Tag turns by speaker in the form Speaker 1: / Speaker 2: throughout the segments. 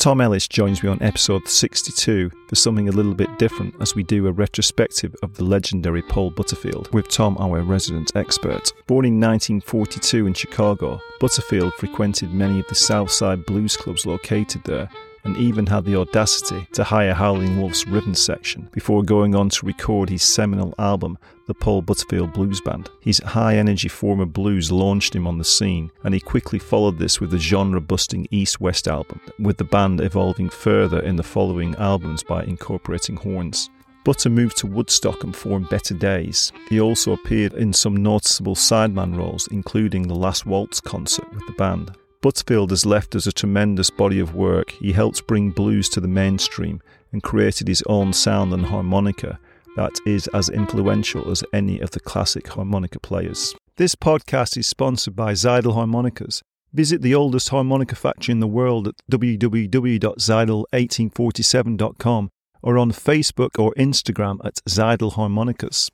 Speaker 1: Tom Ellis joins me on episode 62 for something a little bit different as we do a retrospective of the legendary Paul Butterfield with Tom, our resident expert. Born in 1942 in Chicago, Butterfield frequented many of the Southside blues clubs located there and even had the audacity to hire Howling Wolf's rhythm section before going on to record his seminal album, The Paul Butterfield Blues Band. His high energy form of blues launched him on the scene, and he quickly followed this with the genre busting East West album, with the band evolving further in the following albums by incorporating horns. Butter moved to Woodstock and formed Better Days. He also appeared in some noticeable sideman roles, including the Last Waltz concert with the band. Butterfield has left us a tremendous body of work. He helped bring blues to the mainstream and created his own sound and harmonica that is as influential as any of the classic harmonica players. This podcast is sponsored by Seydel Harmonicas. Visit the oldest harmonica factory in the world at www.seydel1847.com or on Facebook or Instagram at Seydel Harmonicas.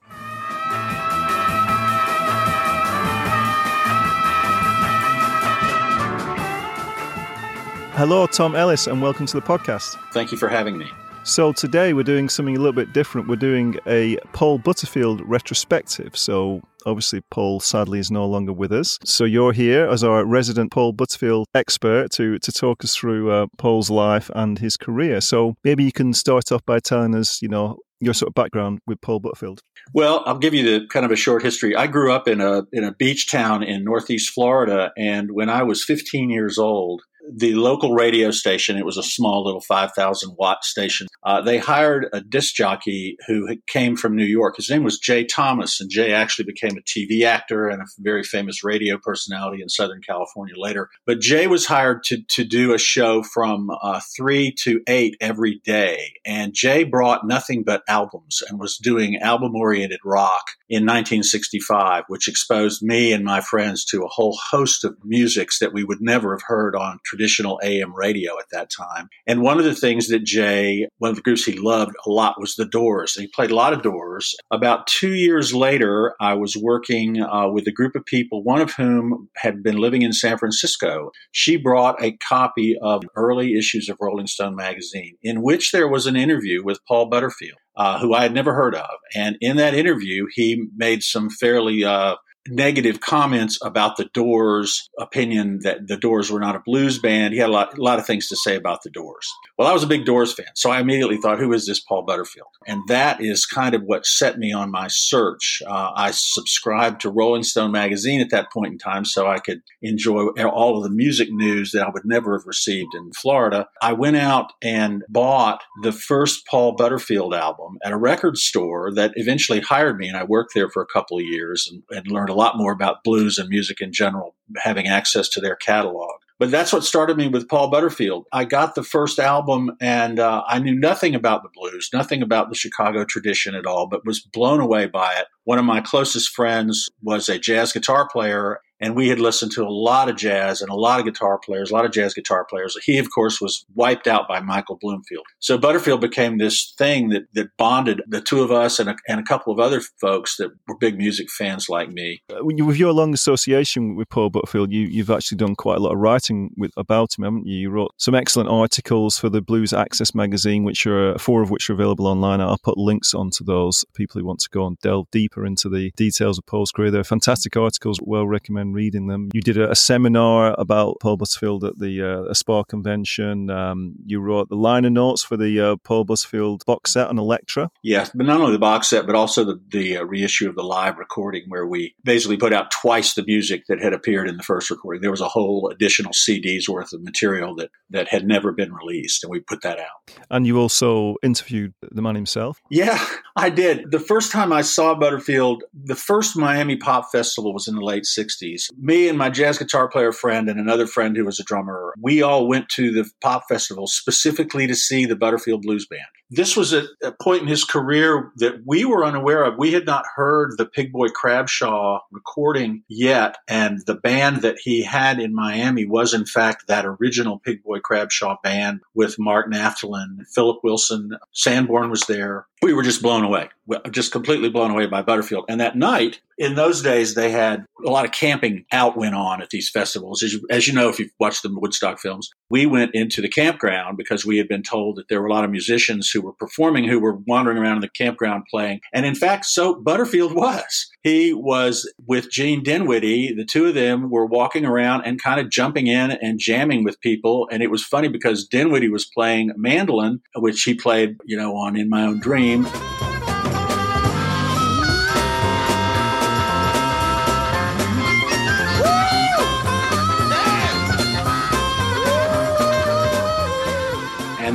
Speaker 1: Hello, Tom Ellis, and welcome to the podcast.
Speaker 2: Thank you for having me.
Speaker 1: So, today we're doing something a little bit different. We're doing a Paul Butterfield retrospective. So, obviously, Paul sadly is no longer with us. So, you're here as our resident Paul Butterfield expert to, to talk us through uh, Paul's life and his career. So, maybe you can start off by telling us, you know, your sort of background with Paul Butterfield.
Speaker 2: Well, I'll give you the kind of a short history. I grew up in a in a beach town in Northeast Florida, and when I was 15 years old, the local radio station, it was a small little 5,000 watt station, uh, they hired a disc jockey who came from New York. His name was Jay Thomas, and Jay actually became a TV actor and a very famous radio personality in Southern California later. But Jay was hired to, to do a show from uh, 3 to 8 every day. And Jay brought nothing but albums and was doing album oriented rock in 1965, which exposed me and my friends to a whole host of musics that we would never have heard on traditional AM radio at that time. And one of the things that Jay, one of the groups he loved a lot was the Doors. He played a lot of Doors. About two years later, I was working uh, with a group of people, one of whom had been living in San Francisco. She brought a copy of early issues of Rolling Stone magazine in which there was an interview with Paul Butterfield uh, who I had never heard of. And in that interview, he made some fairly uh, negative comments about the Doors' opinion that the Doors were not a blues band. He had a lot, a lot of things to say about the Doors. Well, I was a big Doors fan, so I immediately thought, who is this Paul Butterfield? And that is kind of what set me on my search. Uh, I subscribed to Rolling Stone magazine at that point in time so I could enjoy all of the music news that I would never have received in Florida. I went out and bought the first Paul Butterfield album at a record store that eventually hired me, and I worked there for a couple of years and, and learned a lot more about blues and music in general, having access to their catalog. But that's what started me with Paul Butterfield. I got the first album and uh, I knew nothing about the blues, nothing about the Chicago tradition at all, but was blown away by it. One of my closest friends was a jazz guitar player and we had listened to a lot of jazz and a lot of guitar players, a lot of jazz guitar players. He, of course, was wiped out by Michael Bloomfield. So Butterfield became this thing that, that bonded the two of us and a, and a couple of other folks that were big music fans like me.
Speaker 1: Uh, with your long association with Paul Butterfield, you, you've actually done quite a lot of writing with, about him, haven't you? You wrote some excellent articles for the Blues Access magazine, which are four of which are available online. I'll put links onto those people who want to go and delve deeper into the details of Paul's career. They're fantastic articles, well recommended reading them. You did a, a seminar about Paul Butterfield at the uh, SPAH convention. Um, you wrote the liner notes for the uh, Paul Butterfield box set on Elektra.
Speaker 2: Yes, but not only the box set, but also the, the uh, reissue of the live recording where we basically put out twice the music that had appeared in the first recording. There was a whole additional CD's worth of material that, that had never been released, and we put that out.
Speaker 1: And you also interviewed the man himself?
Speaker 2: Yeah, I did. The first time I saw Butterfield, the first Miami Pop Festival was in the late 60s. Me and my jazz guitar player friend and another friend who was a drummer, we all went to the pop festival specifically to see the Butterfield Blues Band. This was a, a point in his career that we were unaware of. We had not heard the Pig Boy Crabshaw recording yet, and the band that he had in Miami was in fact that original Pig Boy Crabshaw band with Mark Naftalin, Philip Wilson, Sanborn was there, we were just blown away, just completely blown away by Butterfield. And that night, in those days, they had a lot of camping out went on at these festivals. As as you know, if you've watched the Woodstock films, we went into the campground because we had been told that there were a lot of musicians who were performing who were wandering around in the campground playing. And in fact, so Butterfield was. He was with Gene Dinwiddie. The two of them were walking around and kind of jumping in and jamming with people. And it was funny because Dinwiddie was playing mandolin, which he played, you know, on In My Own Dream.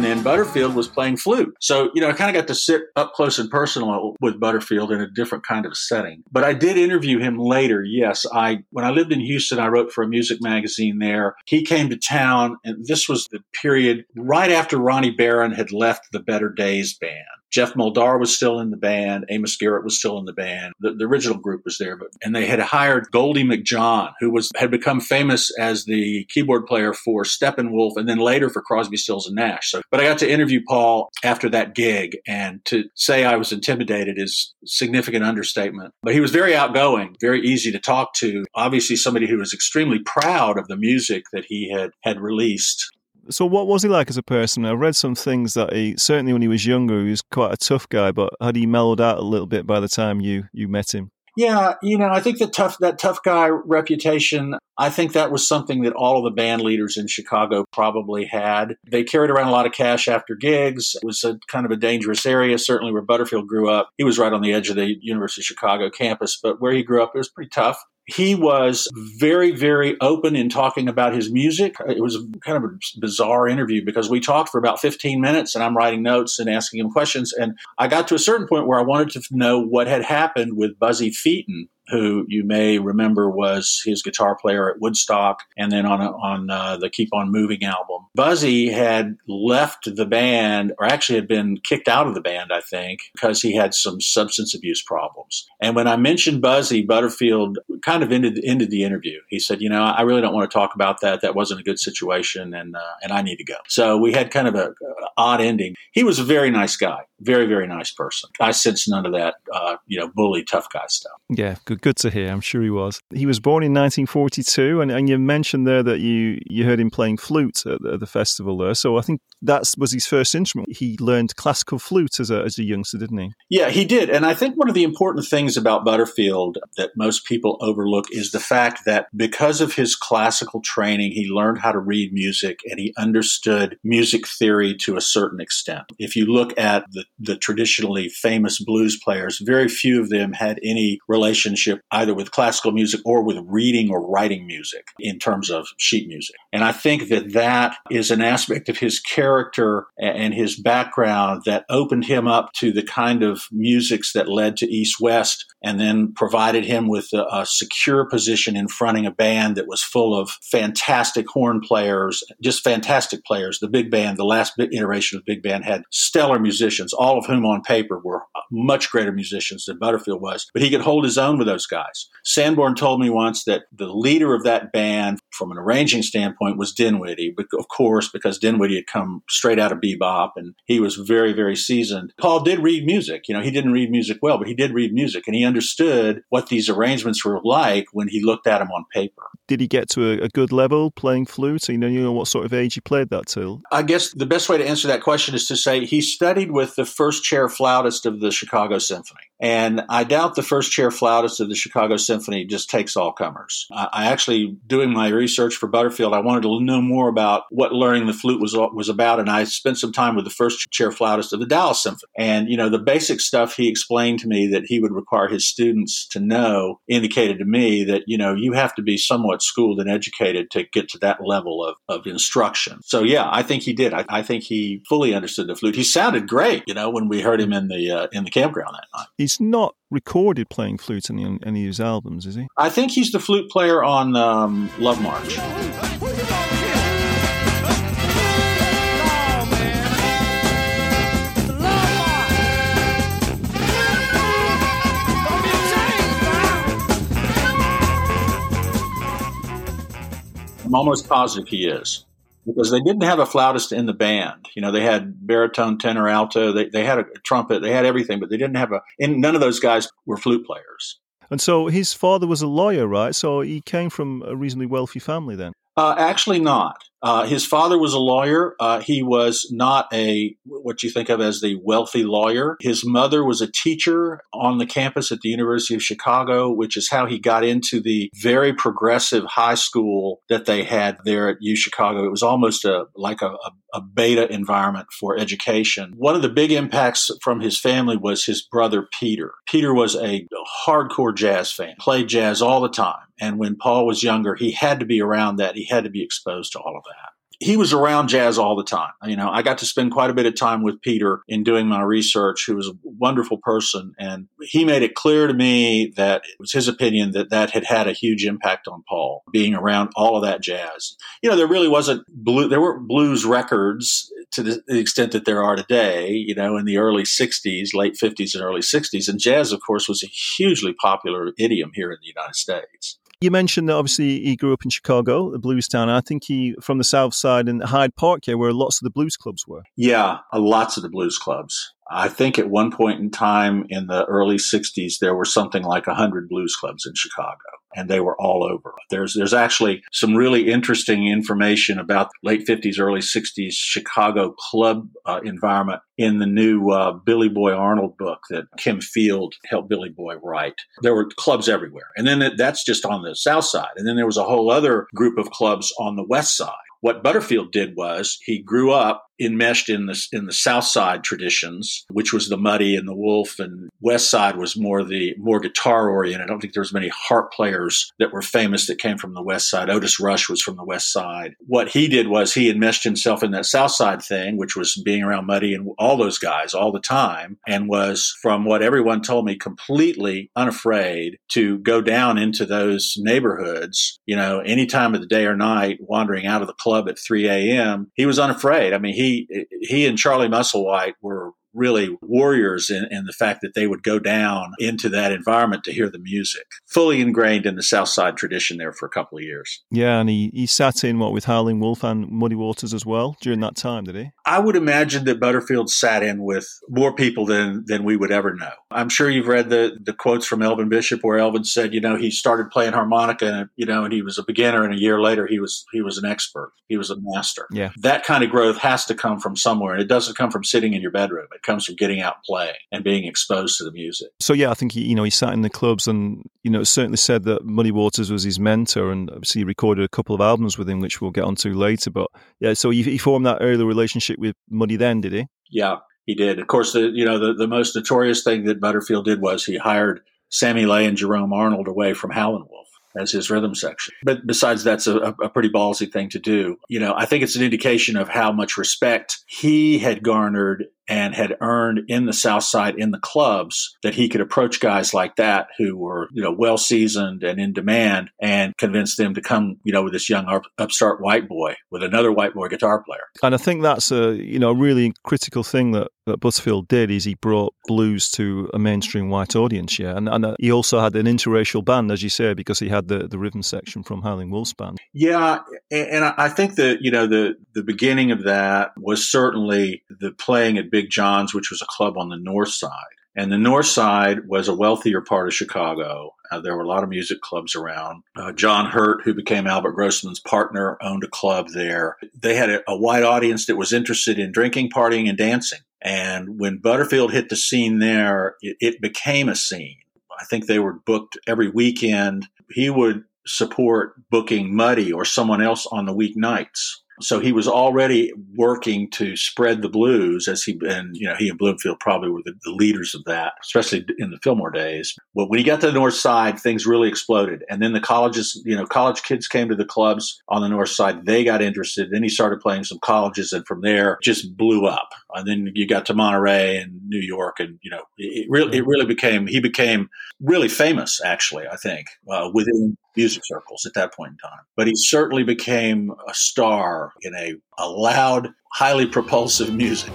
Speaker 2: And then Butterfield was playing flute. So, you know, I kind of got to sit up close and personal with Butterfield in a different kind of setting. But I did interview him later. Yes, I when I lived in Houston, I wrote for a music magazine there. He came to town and this was the period right after Ronnie Barron had left the Better Days band. Geoff Muldaur was still in the band. Amos Garrett was still in the band. The, the, original group was there, but and they had hired Goldie McJohn, who was had become famous as the keyboard player for Steppenwolf, and then later for Crosby, Stills and Nash. So, but I got to interview Paul after that gig, and to say I was intimidated is significant understatement. But he was very outgoing, very easy to talk to. Obviously, somebody who was extremely proud of the music that he had had released
Speaker 1: so, what was he like as a person? I read some things that he certainly when he was younger, he was quite a tough guy, but had he mellowed out a little bit by the time you you met him?
Speaker 2: Yeah, you know, I think that tough that tough guy reputation. I think that was something that all of the band leaders in Chicago probably had. They carried around a lot of cash after gigs. It was a kind of a dangerous area, certainly where Butterfield grew up. He was right on the edge of the University of Chicago campus, but where he grew up, it was pretty tough he was very, very open in talking about his music. It was kind of a bizarre interview because we talked for about 15 minutes and I'm writing notes and asking him questions. And I got to a certain point where I wanted to know what had happened with Buzzy Feiten, who you may remember was his guitar player at Woodstock and then on, on uh, the Keep On Moving album. Buzzy had left the band, or actually had been kicked out of the band, I think, because he had some substance abuse problems. And when I mentioned Buzzy, Butterfield kind of ended, ended the interview. He said, You know, I really don't want to talk about that. That wasn't a good situation, and, uh, and I need to go. So we had kind of a, a odd ending. He was a very nice guy, very, very nice person. I sense none of that, uh, you know, bully, tough guy stuff.
Speaker 1: Yeah, good good to hear. I'm sure he was. He was born in 1942, and, and you mentioned there that you, you heard him playing flute at the, at the festival there. So I think that was his first instrument. He learned classical flute as a, as a youngster, didn't he?
Speaker 2: Yeah, he did. And I think one of the important things about Butterfield that most people overlook is the fact that because of his classical training, he learned how to read music and he understood music theory to a certain extent. If you look at the, the traditionally famous blues players, very few of them had any relationship either with classical music or with reading or writing music in terms of sheet music. And I think that that is an aspect of his character and his background that opened him up to the kind of musics that led to East West and then provided him with a, a secure position in fronting a band that was full of fantastic horn players, just fantastic players. The big band, the last iteration of big band had stellar musicians, all of whom on paper were uh, much greater musicians than Butterfield was, but he could hold his own with those guys. Sanborn told me once that the leader of that band, from an arranging standpoint, was Dinwiddie, of course, because Dinwiddie had come straight out of bebop and he was very, very seasoned. Paul did read music. You know, he didn't read music well, but he did read music and he understood what these arrangements were like when he looked at them on paper.
Speaker 1: Did he get to a, a good level playing flute? You know, you know what sort of age he played that till?
Speaker 2: I guess the best way to answer that question is to say he studied with the first chair flautist of the Chicago Symphony. And I doubt the first chair flautist of the Chicago Symphony just takes all comers. I, actually, doing my research for Butterfield, I wanted to know more about what learning the flute was was about, and I spent some time with the first chair flautist of the Dallas Symphony. And you know, the basic stuff he explained to me that he would require his students to know indicated to me that you know you have to be somewhat schooled and educated to get to that level of, of instruction. So yeah, I think he did. I, I think he fully understood the flute. He sounded great, you know, when we heard him in the uh, in the campground that night.
Speaker 1: He's not recorded playing flute in any, of his albums, is he?
Speaker 2: I think he's the flute player on um, Love March. I'm almost positive he is. Because they didn't have a flautist in the band. You know, they had baritone, tenor, alto. They, they had a trumpet. They had everything, but they didn't have a. And none of those guys were flute players.
Speaker 1: And so his father was a lawyer, right? So he came from a reasonably wealthy family then.
Speaker 2: Uh, actually, not. Uh, his father was a lawyer. Uh, he was not a what you think of as the wealthy lawyer. His mother was a teacher on the campus at the University of Chicago, which is how he got into the very progressive high school that they had there at U Chicago. It was almost a like a, a, beta environment for education. One of the big impacts from his family was his brother Peter. Peter was a hardcore jazz fan, played jazz all the time. And when Paul was younger, he had to be around that. He had to be exposed to all of that he was around jazz all the time. You know, I got to spend quite a bit of time with Peter in doing my research, who was a wonderful person. And he made it clear to me that it was his opinion that that had had a huge impact on Paul, being around all of that jazz. You know, there really wasn't blue, there weren't blues records to the extent that there are today, you know, in the early 60s, late 50s and early 60s. And jazz, of course, was a hugely popular idiom here in the United States.
Speaker 1: You mentioned that obviously he grew up in Chicago, the blues town. I think he from the South Side in Hyde Park here, where lots of the blues clubs were.
Speaker 2: Yeah, uh, lots of the blues clubs. I think at one point in time in the early 60s, there were something like 100 blues clubs in Chicago and they were all over. There's there's actually some really interesting information about late 50s, early 60s Chicago club uh, environment in the new uh, Billy Boy Arnold book that Kim Field helped Billy Boy write. There were clubs everywhere, and then it, that's just on the south side, and then there was a whole other group of clubs on the west side. What Butterfield did was he grew up enmeshed in the in the South Side traditions, which was the Muddy and the Wolf, and West Side was more the more guitar oriented. I don't think there was many harp players that were famous that came from the West Side. Otis Rush was from the West Side. What he did was he enmeshed himself in that South Side thing, which was being around Muddy and all those guys all the time, and was from what everyone told me completely unafraid to go down into those neighborhoods. You know, any time of the day or night, wandering out of the club at 3 a.m. He was unafraid. I mean, he he and Charlie Musselwhite were really warriors in, in, the fact that they would go down into that environment to hear the music. Fully ingrained in the South Side tradition there for a couple of years.
Speaker 1: Yeah, and he, he sat in what with Howling Wolf and Muddy Waters as well during that time, did he?
Speaker 2: I would imagine that Butterfield sat in with more people than than we would ever know. I'm sure you've read the the quotes from Elvin Bishop where Elvin said, you know, he started playing harmonica and you know, and he was a beginner and a year later he was he was an expert. He was a master.
Speaker 1: Yeah.
Speaker 2: That kind of growth has to come from somewhere and it doesn't come from sitting in your bedroom. It comes from getting out and playing and being exposed to the music.
Speaker 1: So yeah, I think he, you know he sat in the clubs and you know certainly said that Muddy Waters was his mentor and obviously he recorded a couple of albums with him, which we'll get onto later. But yeah, so he, he formed that early relationship with Muddy then, did he?
Speaker 2: Yeah, he did. Of course, the you know the, the most notorious thing that Butterfield did was he hired Sammy Lay and Jerome Arnold away from Howlin' Wolf as his rhythm section. But besides, that's a, a, pretty ballsy thing to do. You know, I think it's an indication of how much respect he had garnered and had earned in the South Side in the clubs that he could approach guys like that who were, you know, well seasoned and in demand and convince them to come, you know, with this young upstart white boy with another white boy guitar player.
Speaker 1: And I think that's a, you know, really critical thing that, that Butterfield did is he brought blues to a mainstream white audience, yeah. And, and uh, he also had an interracial band, as you say, because he had the, the rhythm section from Howling Wolf's band.
Speaker 2: Yeah. And I think that, you know, the, the beginning of that was certainly the playing at Big John's, which was a club on the north side. And the north side was a wealthier part of Chicago. Uh, there were a lot of music clubs around. Uh, John Hurt, who became Albert Grossman's partner, owned a club there. They had a, a wide audience that was interested in drinking, partying, and dancing. And when Butterfield hit the scene there, it, it became a scene. I think they were booked every weekend. He would support booking Muddy or someone else on the weeknights. So he was already working to spread the blues as he and you know he and Bloomfield probably were the, the, leaders of that, especially in the Fillmore days. But when he got to the north side, things really exploded. And then the colleges, you know, college kids came to the clubs on the north side. They got interested. Then he started playing some colleges, and from there just blew up. And then you got to Monterey and New York, and you know, it, really it really became he became really famous. Actually, I think uh, within music circles at that point in time. But he certainly became a star in a, a loud, highly propulsive music.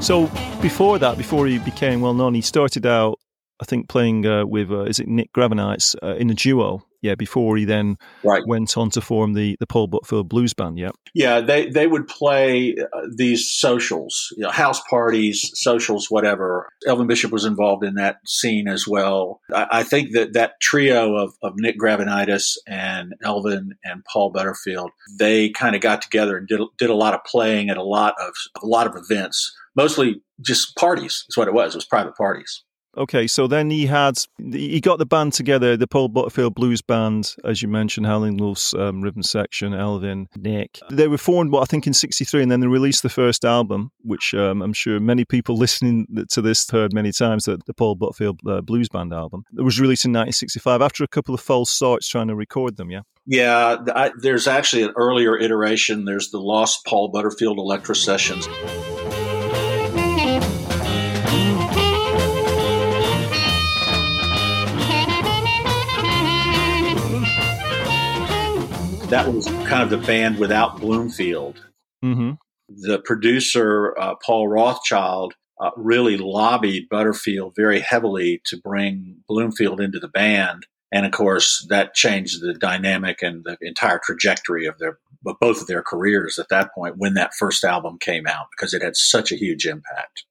Speaker 1: So before that, before he became well known, he started out, I think, playing uh, with uh, is it Nick Gravenites uh, in a duo. Yeah, before he then
Speaker 2: right.
Speaker 1: went on to form the the Paul Butterfield Blues Band. Yeah,
Speaker 2: yeah, they they would play uh, these socials, you know, house parties, socials, whatever. Elvin Bishop was involved in that scene as well. I, I think that that trio of, of Nick Gravenites and Elvin and Paul Butterfield, they kind of got together and did did a lot of playing at a lot of a lot of events mostly just parties is what it was. It was private parties.
Speaker 1: Okay, so then he had he got the band together, the Paul Butterfield Blues Band, as you mentioned, Howlin' Wolf's um, rhythm section, Elvin, Nick. They were formed, what I think, in '63, and then they released the first album, which um, I'm sure many people listening to this heard many times. That the Paul Butterfield uh, Blues Band album it was released in 1965 after a couple of false starts trying to record them. Yeah.
Speaker 2: Yeah, I, there's actually an earlier iteration. There's the Lost Paul Butterfield Elektra Sessions. That was kind of the band without Bloomfield.
Speaker 1: Mm-hmm.
Speaker 2: The producer, uh, Paul Rothchild, uh, really lobbied Butterfield very heavily to bring Bloomfield into the band. And of course, that changed the dynamic and the entire trajectory of their both of their careers at that point when that first album came out because it had such a huge impact.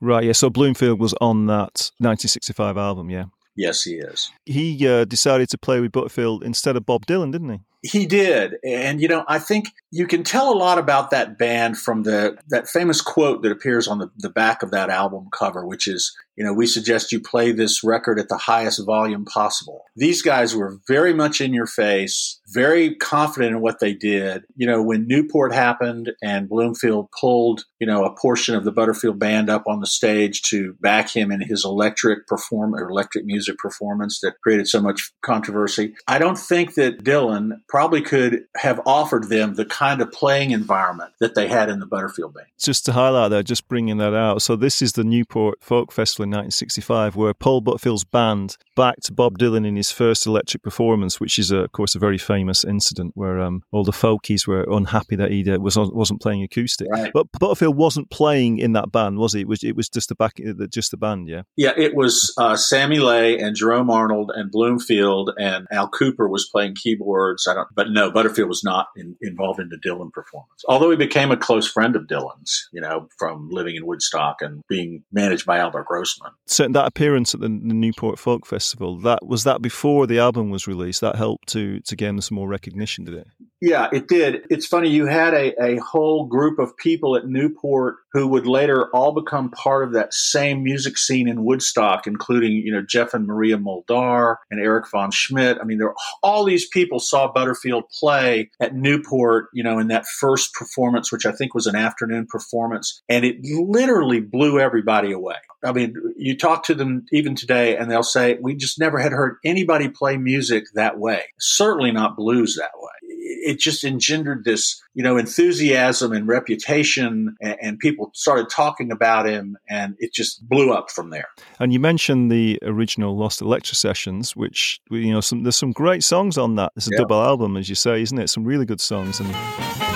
Speaker 1: Right. Yeah. So Bloomfield was on that 1965 album. Yeah.
Speaker 2: Yes, he is.
Speaker 1: He uh, decided to play with Butterfield instead of Bob Dylan, didn't he?
Speaker 2: He did. And, you know, I think you can tell a lot about that band from the that famous quote that appears on the, the back of that album cover, which is, you know, we suggest you play this record at the highest volume possible. These guys were very much in your face, very confident in what they did. You know, when Newport happened and Bloomfield pulled, you know, a portion of the Butterfield band up on the stage to back him in his electric perform or electric music performance that created so much controversy. I don't think that Dylan probably could have offered them the kind of playing environment that they had in the Butterfield Band.
Speaker 1: Just to highlight that, just bringing that out. So this is the Newport Folk Festival in 1965, where Paul Butterfield's band backed Bob Dylan in his first electric performance, which is, uh, of course, a very famous incident where um, all the folkies were unhappy that he uh, was wasn't playing acoustic.
Speaker 2: Right.
Speaker 1: But Butterfield wasn't playing in that band, was he? It was it was just the back, just the band, yeah.
Speaker 2: Yeah, it was uh, Sammy Lay and Jerome Arnold and Bloomfield and Al Kooper was playing keyboards. I don't, but no, Butterfield was not in, involved in the Dylan performance. Although he became a close friend of Dylan's, you know, from living in Woodstock and being managed by Albert Grossman.
Speaker 1: So that appearance at the, the Newport Folk Festival, that was that before the album was released. That helped to to gain some more recognition, did it?
Speaker 2: Yeah, it did. It's funny. You had a, a whole group of people at Newport who would later all become part of that same music scene in Woodstock, including, you know, Geoff and Maria Muldaur and Eric von Schmidt. I mean, there all these people saw Butterfield play at Newport, you know, in that first performance, which I think was an afternoon performance, and it literally blew everybody away. I mean, you talk to them even today, and they'll say, We just never had heard anybody play music that way. Certainly not blues that way it just engendered this, you know, enthusiasm and reputation, and, and, people started talking about him, and it just blew up from there.
Speaker 1: And you mentioned the original Lost Elektra Sessions, which you know, some, there's some great songs on that. It's a yeah. double album, as you say, isn't it? Some really good songs and.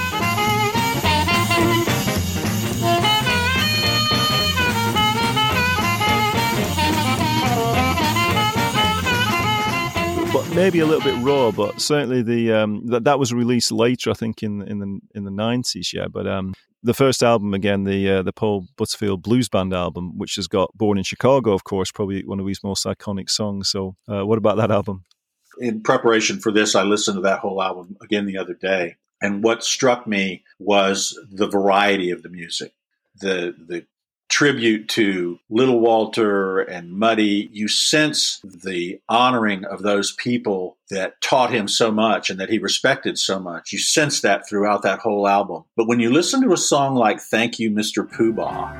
Speaker 1: Maybe a little bit raw, but certainly the um, that that was released later, I think in in the in the nineties. Yeah, but um, the first album again, the uh, the Paul Butterfield Blues Band album, which has got "Born in Chicago," of course, probably one of his most iconic songs. So, uh, what about that album?
Speaker 2: In preparation for this, I listened to that whole album again the other day, and what struck me was the variety of the music, the the tribute to Little Walter and Muddy, you sense the honoring of those people that taught him so much and that he respected so much. You sense that throughout that whole album. But when you listen to a song like Thank You, Mr. Poobah,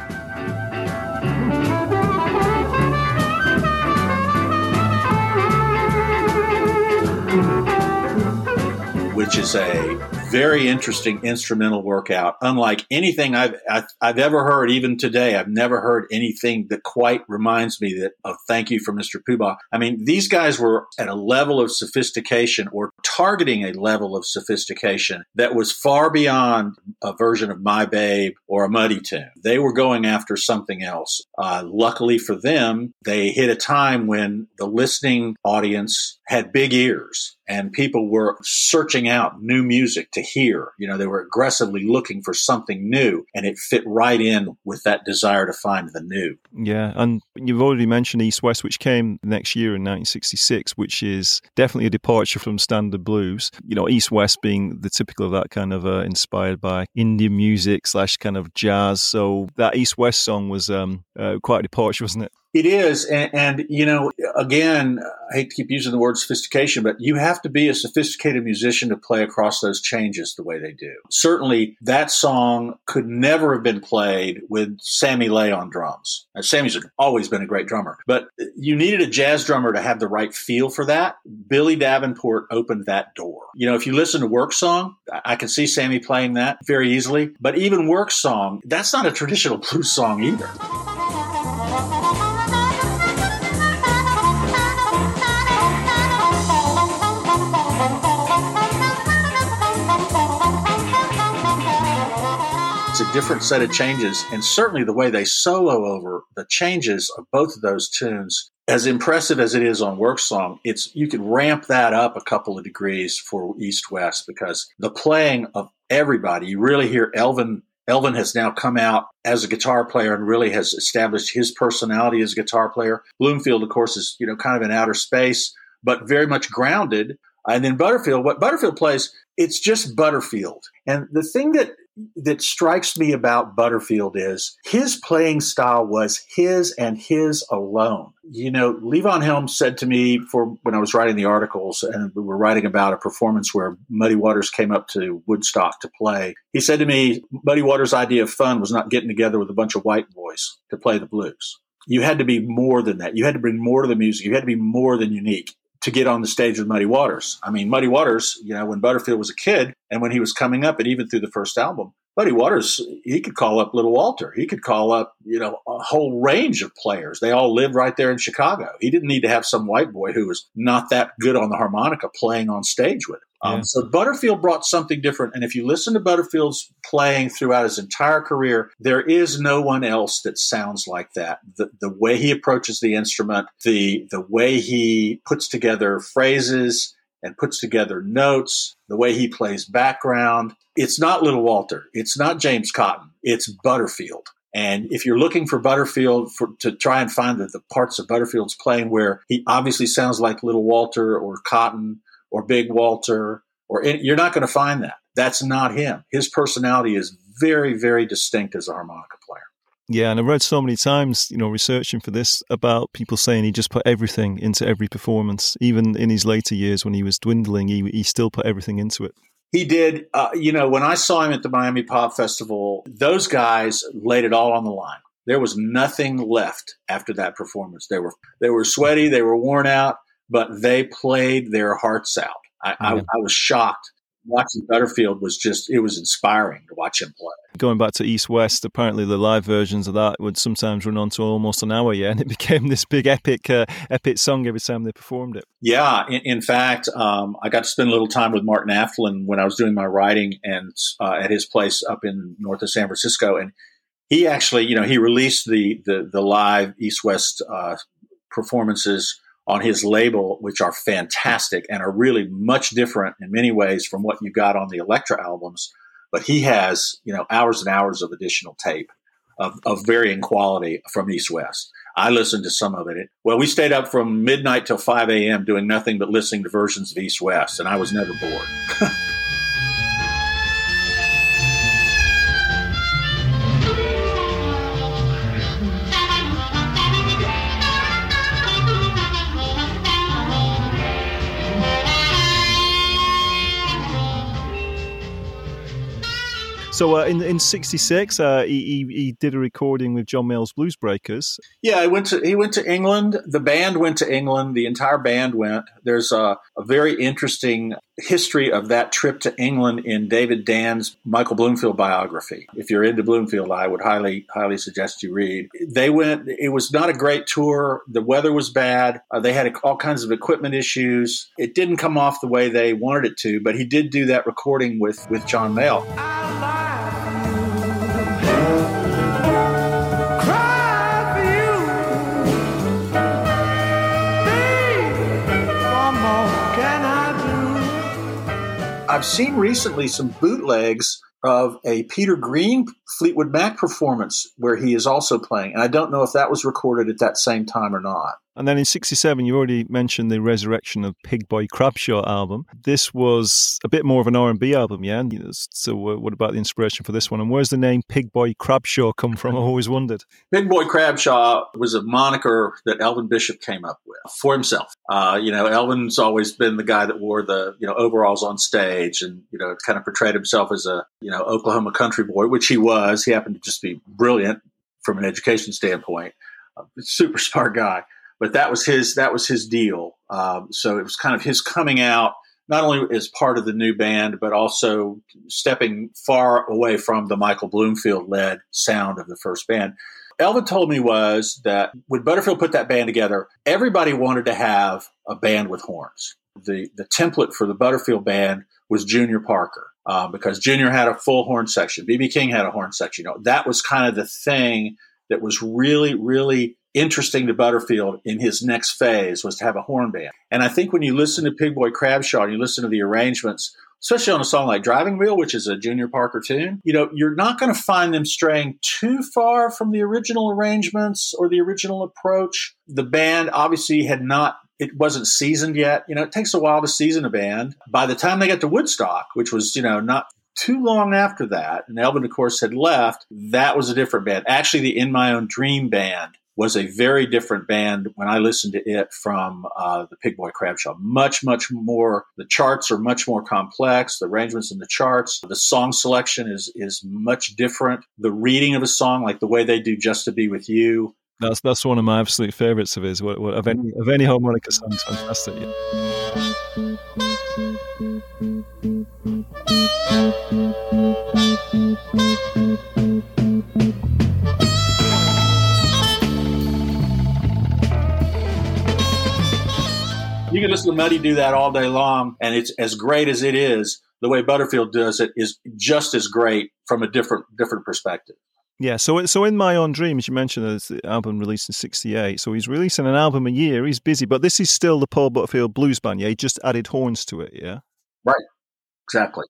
Speaker 2: which is a very interesting instrumental workout, unlike anything I've, I've, ever heard. Even today, I've never heard anything that quite reminds me that of "Thank You" for Mr. Poobah. I mean, these guys were at a level of sophistication or targeting a level of sophistication that was far beyond a version of "My Babe" or a Muddy Tune. They were going after something else. Uh, luckily for them, they hit a time when the listening audience had big ears and people were searching out new music to hear. You know, they were aggressively looking for something new, and it fit right in with that desire to find the new.
Speaker 1: Yeah, and you've already mentioned East West, which came next year in 1966, which is definitely a departure from standard blues. You know, East West being the typical of that kind of uh, inspired by Indian music slash kind of jazz. So that East West song was um, uh, quite a departure, wasn't it?
Speaker 2: It is. And, and, you know, again, I hate to keep using the word sophistication, but you have to be a sophisticated musician to play across those changes the way they do. Certainly, that song could never have been played with Sammy Lay on drums. Now, Sammy's always been a great drummer, but you needed a jazz drummer to have the right feel for that. Billy Davenport opened that door. You know, if you listen to Work Song, I can see Sammy playing that very easily, but even Work Song, that's not a traditional blues song either. Different set of changes, and certainly the way they solo over the changes of both of those tunes. As impressive as it is on Work Song, it's you can ramp that up a couple of degrees for East West because the playing of everybody, you really hear Elvin Elvin has now come out as a guitar player and really has established his personality as a guitar player. Bloomfield, of course, is you know kind of in outer space, but very much grounded. And then Butterfield, what Butterfield plays, it's just Butterfield. And the thing that that strikes me about Butterfield is his playing style was his and his alone. You know, Levon Helm said to me for when I was writing the articles and we were writing about a performance where Muddy Waters came up to Woodstock to play. He said to me, Muddy Waters' idea of fun was not getting together with a bunch of white boys to play the blues. You had to be more than that. You had to bring more to the music. You had to be more than unique to get on the stage with Muddy Waters. I mean, Muddy Waters, you know, when Butterfield was a kid and when he was coming up and even through the first album, Muddy Waters, he could call up Little Walter. He could call up, you know, a whole range of players. They all lived right there in Chicago. He didn't need to have some white boy who was not that good on the harmonica playing on stage with him. Um, yeah. So Butterfield brought something different. And if you listen to Butterfield's playing throughout his entire career, there is no one else that sounds like that. The, the way he approaches the instrument, the, the way he puts together phrases and puts together notes, the way he plays background. It's not Little Walter. It's not James Cotton. It's Butterfield. And if you're looking for Butterfield for, to try and find the, the parts of Butterfield's playing where he obviously sounds like Little Walter or Cotton or Big Walter, or you're not going to find that. That's not him. His personality is very, very distinct as a harmonica player.
Speaker 1: Yeah, and I've read so many times, you know, researching for this about people saying he just put everything into every performance. Even in his later years when he was dwindling, he, he still put everything into it.
Speaker 2: He did. Uh, you know, when I saw him at the Miami Pop Festival, those guys laid it all on the line. There was nothing left after that performance. They were they were sweaty, they were worn out, but they played their hearts out. I, I, I was shocked. Watching Butterfield was just, it was inspiring to watch him play.
Speaker 1: Going back to East West, apparently the live versions of that would sometimes run on to almost an hour, yeah, and it became this big epic, uh, epic song every time they performed it.
Speaker 2: Yeah, in, in fact, um, I got to spend a little time with Mark Naftalin when I was doing my writing and uh, at his place up in north of San Francisco, and he actually, you know, he released the the, the live East West uh, performances on his label, which are fantastic and are really much different in many ways from what you got on the Elektra albums. But he has, you know, hours and hours of additional tape of, of varying quality from East West. I listened to some of it. Well, we stayed up from midnight till 5 a.m. doing nothing but listening to versions of East West, and I was never bored.
Speaker 1: So uh, in in '66, uh, he, he, he did a recording with John Mayall's Blues Breakers.
Speaker 2: Yeah, he went to he went to England. The band went to England. The entire band went. There's a, a very interesting history of that trip to England in David Dann's Michael Bloomfield biography. If you're into Bloomfield, I would highly highly suggest you read. They went. It was not a great tour. The weather was bad. Uh, they had all kinds of equipment issues. It didn't come off the way they wanted it to. But he did do that recording with with John Mayall. I've seen recently some bootlegs of a Peter Green Fleetwood Mac performance where he is also playing. And I don't know if that was recorded at that same time or not.
Speaker 1: And then in 67, you already mentioned the resurrection of Pig Boy Crabshaw album. This was a bit more of an R&B album, yeah? So what about the inspiration for this one? And where's the name Pig Boy Crabshaw come from? I always wondered.
Speaker 2: Pig Boy Crabshaw was a moniker that Elvin Bishop came up with for himself. Uh, you know, Elvin's always been the guy that wore the, you know, overalls on stage and, you know, kind of portrayed himself as a, you know, Oklahoma country boy, which he was. He happened to just be brilliant from an education standpoint. Uh, super smart guy but that was his that was his deal. Um, so it was kind of his coming out, not only as part of the new band, but also stepping far away from the Michael Bloomfield led sound of the first band. Elvin told me was that when Butterfield put that band together, everybody wanted to have a band with horns. The the template for the Butterfield band was Junior Parker. Uh, because Junior had a full horn section, BB King had a horn section. You know, that was kind of the thing that was really, really interesting to Butterfield in his next phase was to have a horn band. And I think when you listen to Pig Boy Crabshaw and you listen to the arrangements, especially on a song like Driving Wheel, which is a Junior Parker tune, you know, you're not going to find them straying too far from the original arrangements or the original approach. The band obviously had not it wasn't seasoned yet. You know, it takes a while to season a band. By the time they got to Woodstock, which was, you know, not too long after that, and Elvin, of course, had left, that was a different band. Actually, the In My Own Dream band was a very different band when I listened to it from uh, the Pig Boy Crabshaw. Much, much more. The charts are much more complex. The arrangements in the charts, the song selection is is much different. The reading of a song, like the way they do "Just to Be with You."
Speaker 1: That's that's one of my absolute favorites of his. Of any of any harmonica song, it's fantastic. Yeah.
Speaker 2: Can listen to Muddy do that all day long, and it's as great as it is. The way Butterfield does it is just as great from a different different perspective.
Speaker 1: Yeah, so so in My Own Dream, as you mentioned, it's the album released in '68. So he's releasing an album a year. He's busy, but this is still the Paul Butterfield Blues Band. Yeah, he just added horns to it. Yeah,
Speaker 2: right, exactly.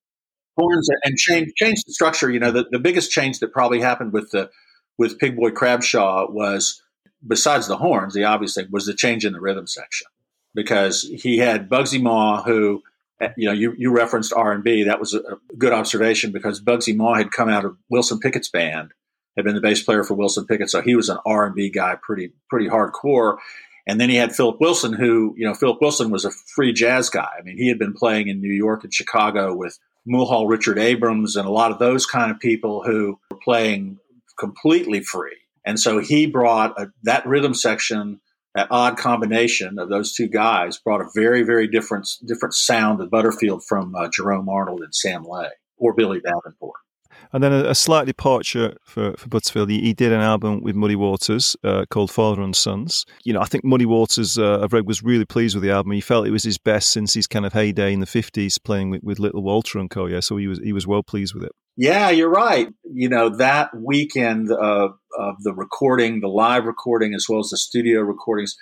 Speaker 2: Horns and change change the structure. You know, the, the biggest change that probably happened with the with Pig Boy Crabshaw was besides the horns, the obvious thing was the change in the rhythm section because he had Bugsy Maugh, who eh, you know you, you referenced R and B. That was a good observation because Bugsy Maugh had come out of Wilson Pickett's band, had been the bass player for Wilson Pickett, so he was an R and B guy, pretty pretty hardcore. And then he had Philip Wilson, who you know Philip Wilson was a free jazz guy. I mean, he had been playing in New York and Chicago with Muhal, Richard Abrams, and a lot of those kind of people who were playing completely free. And so he brought a, that rhythm section that odd combination of those two guys brought a very, very different different sound to Butterfield from uh, Jerome Arnold and Sam Lay or Billy Davenport.
Speaker 1: And then a, a slight departure for, for Butterfield. He, he, did an album with Muddy Waters uh, called Father and Sons. You know, I think Muddy Waters, uh, I've read, was really pleased with the album. He felt it was his best since his kind of heyday in the 50s playing with, with Little Walter and co. Yeah, so he was, he was well pleased with it.
Speaker 2: Yeah, you're right. You know, that weekend of, of the recording, the live recording, as well as the studio recordings,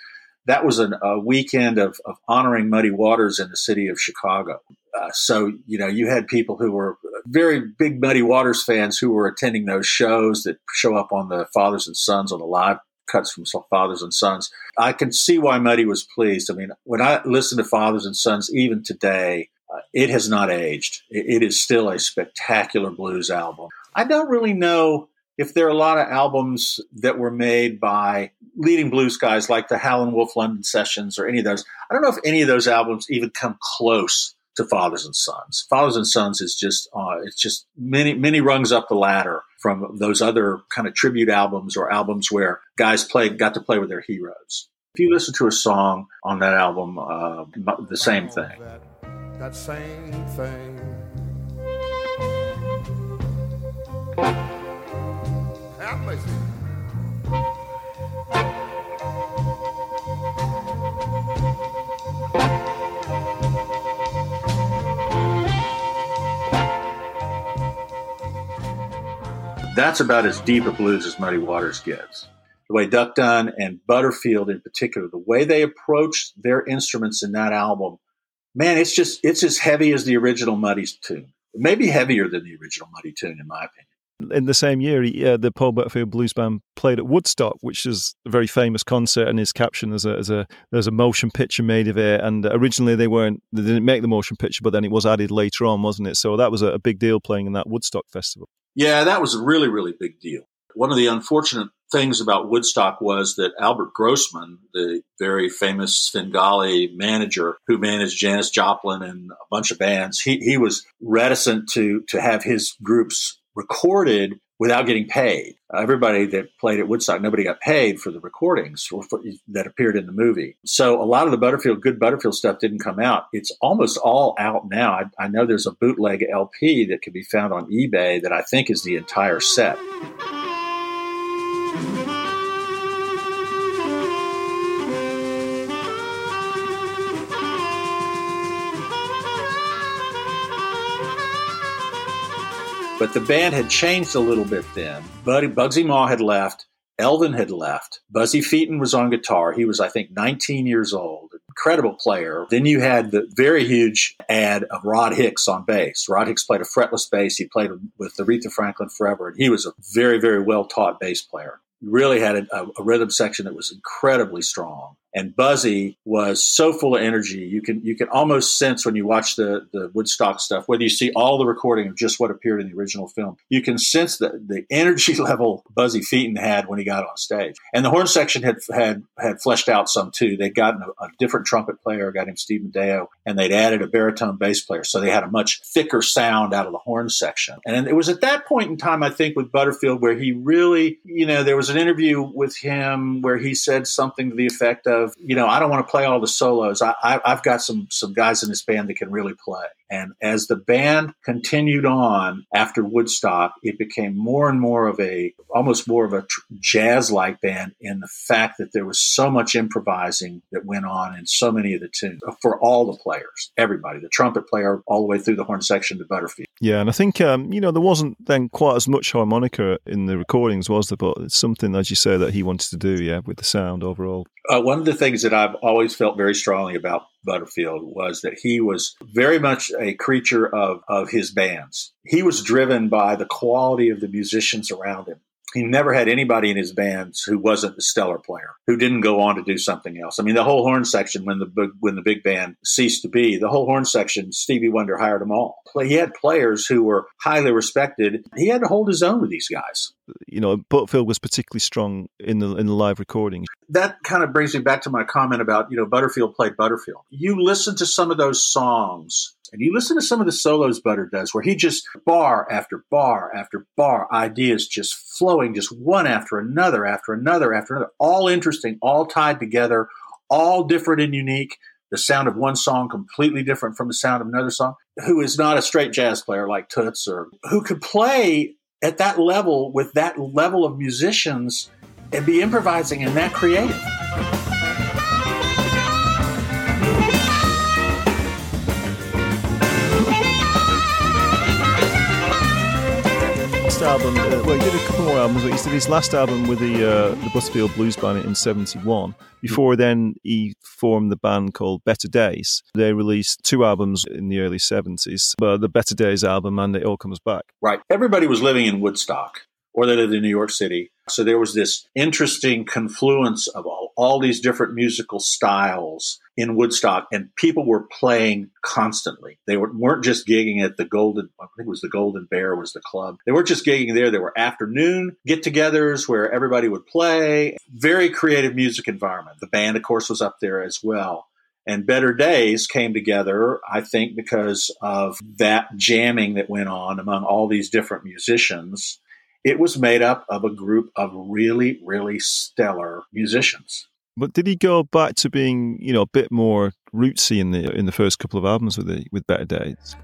Speaker 2: that was an, a weekend of, of honoring Muddy Waters in the city of Chicago. Uh, so, you know, you had people who were very big Muddy Waters fans who were attending those shows that show up on the Fathers and Sons on the live cuts from Fathers and Sons. I can see why Muddy was pleased. I mean, when I listen to Fathers and Sons, even today, uh, it has not aged. It, it is still a spectacular blues album. I don't really know if there are a lot of albums that were made by leading blues guys like the Howlin' Wolf London Sessions or any of those. I don't know if any of those albums even come close to Fathers and Sons. Fathers and Sons is just uh, it's just many many rungs up the ladder from those other kind of tribute albums or albums where guys played got to play with their heroes. If you listen to a song on that album, uh, the same thing.
Speaker 3: That, that same thing.
Speaker 2: That's about as deep a blues as Muddy Waters gets. The way Duck Dunn and Butterfield in particular, the way they approached their instruments in that album, man, it's just it's as heavy as the original Muddy's tune. Maybe heavier than the original Muddy tune, in my opinion
Speaker 1: in the same year, he, uh, the Paul Butterfield Blues Band played at Woodstock, which is a very famous concert. And his caption as a, as a there's a motion picture made of it. And originally they weren't they didn't make the motion picture, but then it was added later on, wasn't it? So that was a, a big deal playing in that Woodstock festival.
Speaker 2: Yeah, that was a really really big deal. One of the unfortunate things about Woodstock was that Albert Grossman, the very famous Svengali manager who managed Janis Joplin and a bunch of bands, he, he was reticent to to have his groups recorded without getting paid. Everybody that played at Woodstock, nobody got paid for the recordings for, that appeared in the movie. So a lot of the Butterfield, good Butterfield stuff didn't come out. It's almost all out now. I, I know there's a bootleg LP that can be found on eBay that I think is the entire set. But the band had changed a little bit then. Buddy, Bugsy Maugh had left. Elvin had left. Buzzy Feiten was on guitar. He was, I think, 19 years old. Incredible player. Then you had the very huge ad of Rod Hicks on bass. Rod Hicks played a fretless bass. He played with Aretha Franklin forever, and he was a very, very well taught bass player. Really had a, a rhythm section that was incredibly strong and Buzzy was so full of energy. You can you can almost sense when you watch the the Woodstock stuff, whether you see all the recording of just what appeared in the original film, you can sense the the energy level Buzzy Feiten had when he got on stage. And the horn section had had had fleshed out some too. They'd gotten a, a different trumpet player, guy named Steve Madaio, and they'd added a baritone bass player, so they had a much thicker sound out of the horn section. And it was at that point in time, I think, with Butterfield, where he really, you know, there was an interview with him where he said something to the effect of of you know I don't want to play all the solos. I, I have got some some guys in this band that can really play. And as the band continued on after Woodstock, it became more and more of a almost more of a tr- jazz like band in the fact that there was so much improvising that went on in so many of the tunes for all the players, everybody, the trumpet player all the way through the horn section to Butterfield.
Speaker 1: Yeah, and I think um, you know there wasn't then quite as much harmonica in the recordings, was there? But it's something, as you say, that he wanted to do, yeah, with the sound overall.
Speaker 2: Uh, one of the things that I've always felt very strongly about Butterfield was that he was very much a creature of, of his bands. He was driven by the quality of the musicians around him he never had anybody in his bands who wasn't a stellar player, who didn't go on to do something else. I mean, the whole horn section, when the when the big band ceased to be, the whole horn section, Stevie Wonder hired them all. He had players who were highly respected. He had to hold his own with these guys.
Speaker 1: You know, Butterfield was particularly strong in the in the live recordings.
Speaker 2: That kind of brings me back to my comment about you know Butterfield played Butterfield. You listen to some of those songs and you listen to some of the solos Butter does, where he just bar after bar after bar, ideas just flowing, just one after another, after another, after another, all interesting, all tied together, all different and unique. The sound of one song completely different from the sound of another song. Who is not a straight jazz player like Toots, or who could play at that level with that level of musicians and be improvising and that creative.
Speaker 1: Album, uh, well, he did a couple more albums, but he did his last album with the uh, the Butterfield Blues Band in '71. Before then, he formed the band called Better Days. They released two albums in the early '70s, but the Better Days album and It All Comes Back.
Speaker 2: Right. Everybody was living in Woodstock, or they lived in New York City. So there was this interesting confluence of all, all these different musical styles in Woodstock, and people were playing constantly. They were, weren't just gigging at the Golden, I think it was the Golden Bear was the club. They weren't just gigging there. There were afternoon get-togethers where everybody would play. Very creative music environment. The band, of course, was up there as well. And Better Days came together, I think, because of that jamming that went on among all these different musicians. It was made up of a group of really, really stellar musicians.
Speaker 1: But did he go back to being, you know, a bit more rootsy in the in the first couple of albums with the with Better Days?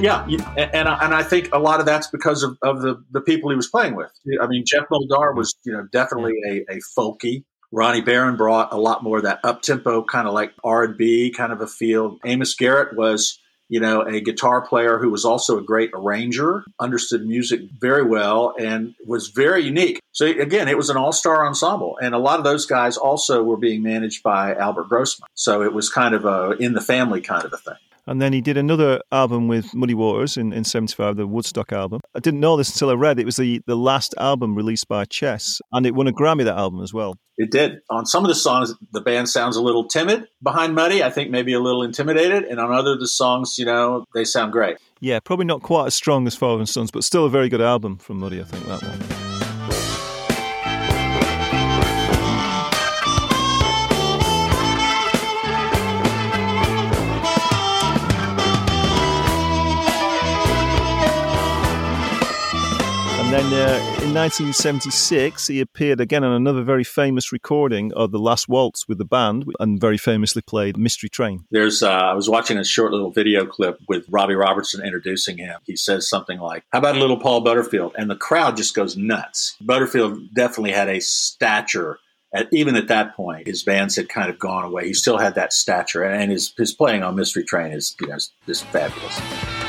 Speaker 2: Yeah, and I, and I think a lot of that's because of, of the, the people he was playing with. I mean, Geoff Muldaur was you know definitely a, a folky. Ronnie Barron brought a lot more of that up tempo kind of like R and B kind of a feel. Amos Garrett was you know a guitar player who was also a great arranger, understood music very well, and was very unique. So again, it was an all star ensemble, and a lot of those guys also were being managed by Albert Grossman. So it was kind of a in the family kind of a thing.
Speaker 1: And then he did another album with Muddy Waters in, in 75, the Woodstock album. I didn't know this until I read it was the, the last album released by Chess, and it won a Grammy, that album as well.
Speaker 2: It did. On some of the songs, the band sounds a little timid behind Muddy. I think maybe a little intimidated. And on other of the songs, you know, they sound great.
Speaker 1: Yeah, probably not quite as strong as Father and Sons, but still a very good album from Muddy, I think, that one. Then uh, in 1976, he appeared again on another very famous recording of The Last Waltz with the band and very famously played Mystery Train.
Speaker 2: There's, uh, I was watching a short little video clip with Robbie Robertson introducing him. He says something like, How about a little Paul Butterfield? And the crowd just goes nuts. Butterfield definitely had a stature at, even at that point, his bands had kind of gone away. He still had that stature, and his his playing on Mystery Train is you know just fabulous.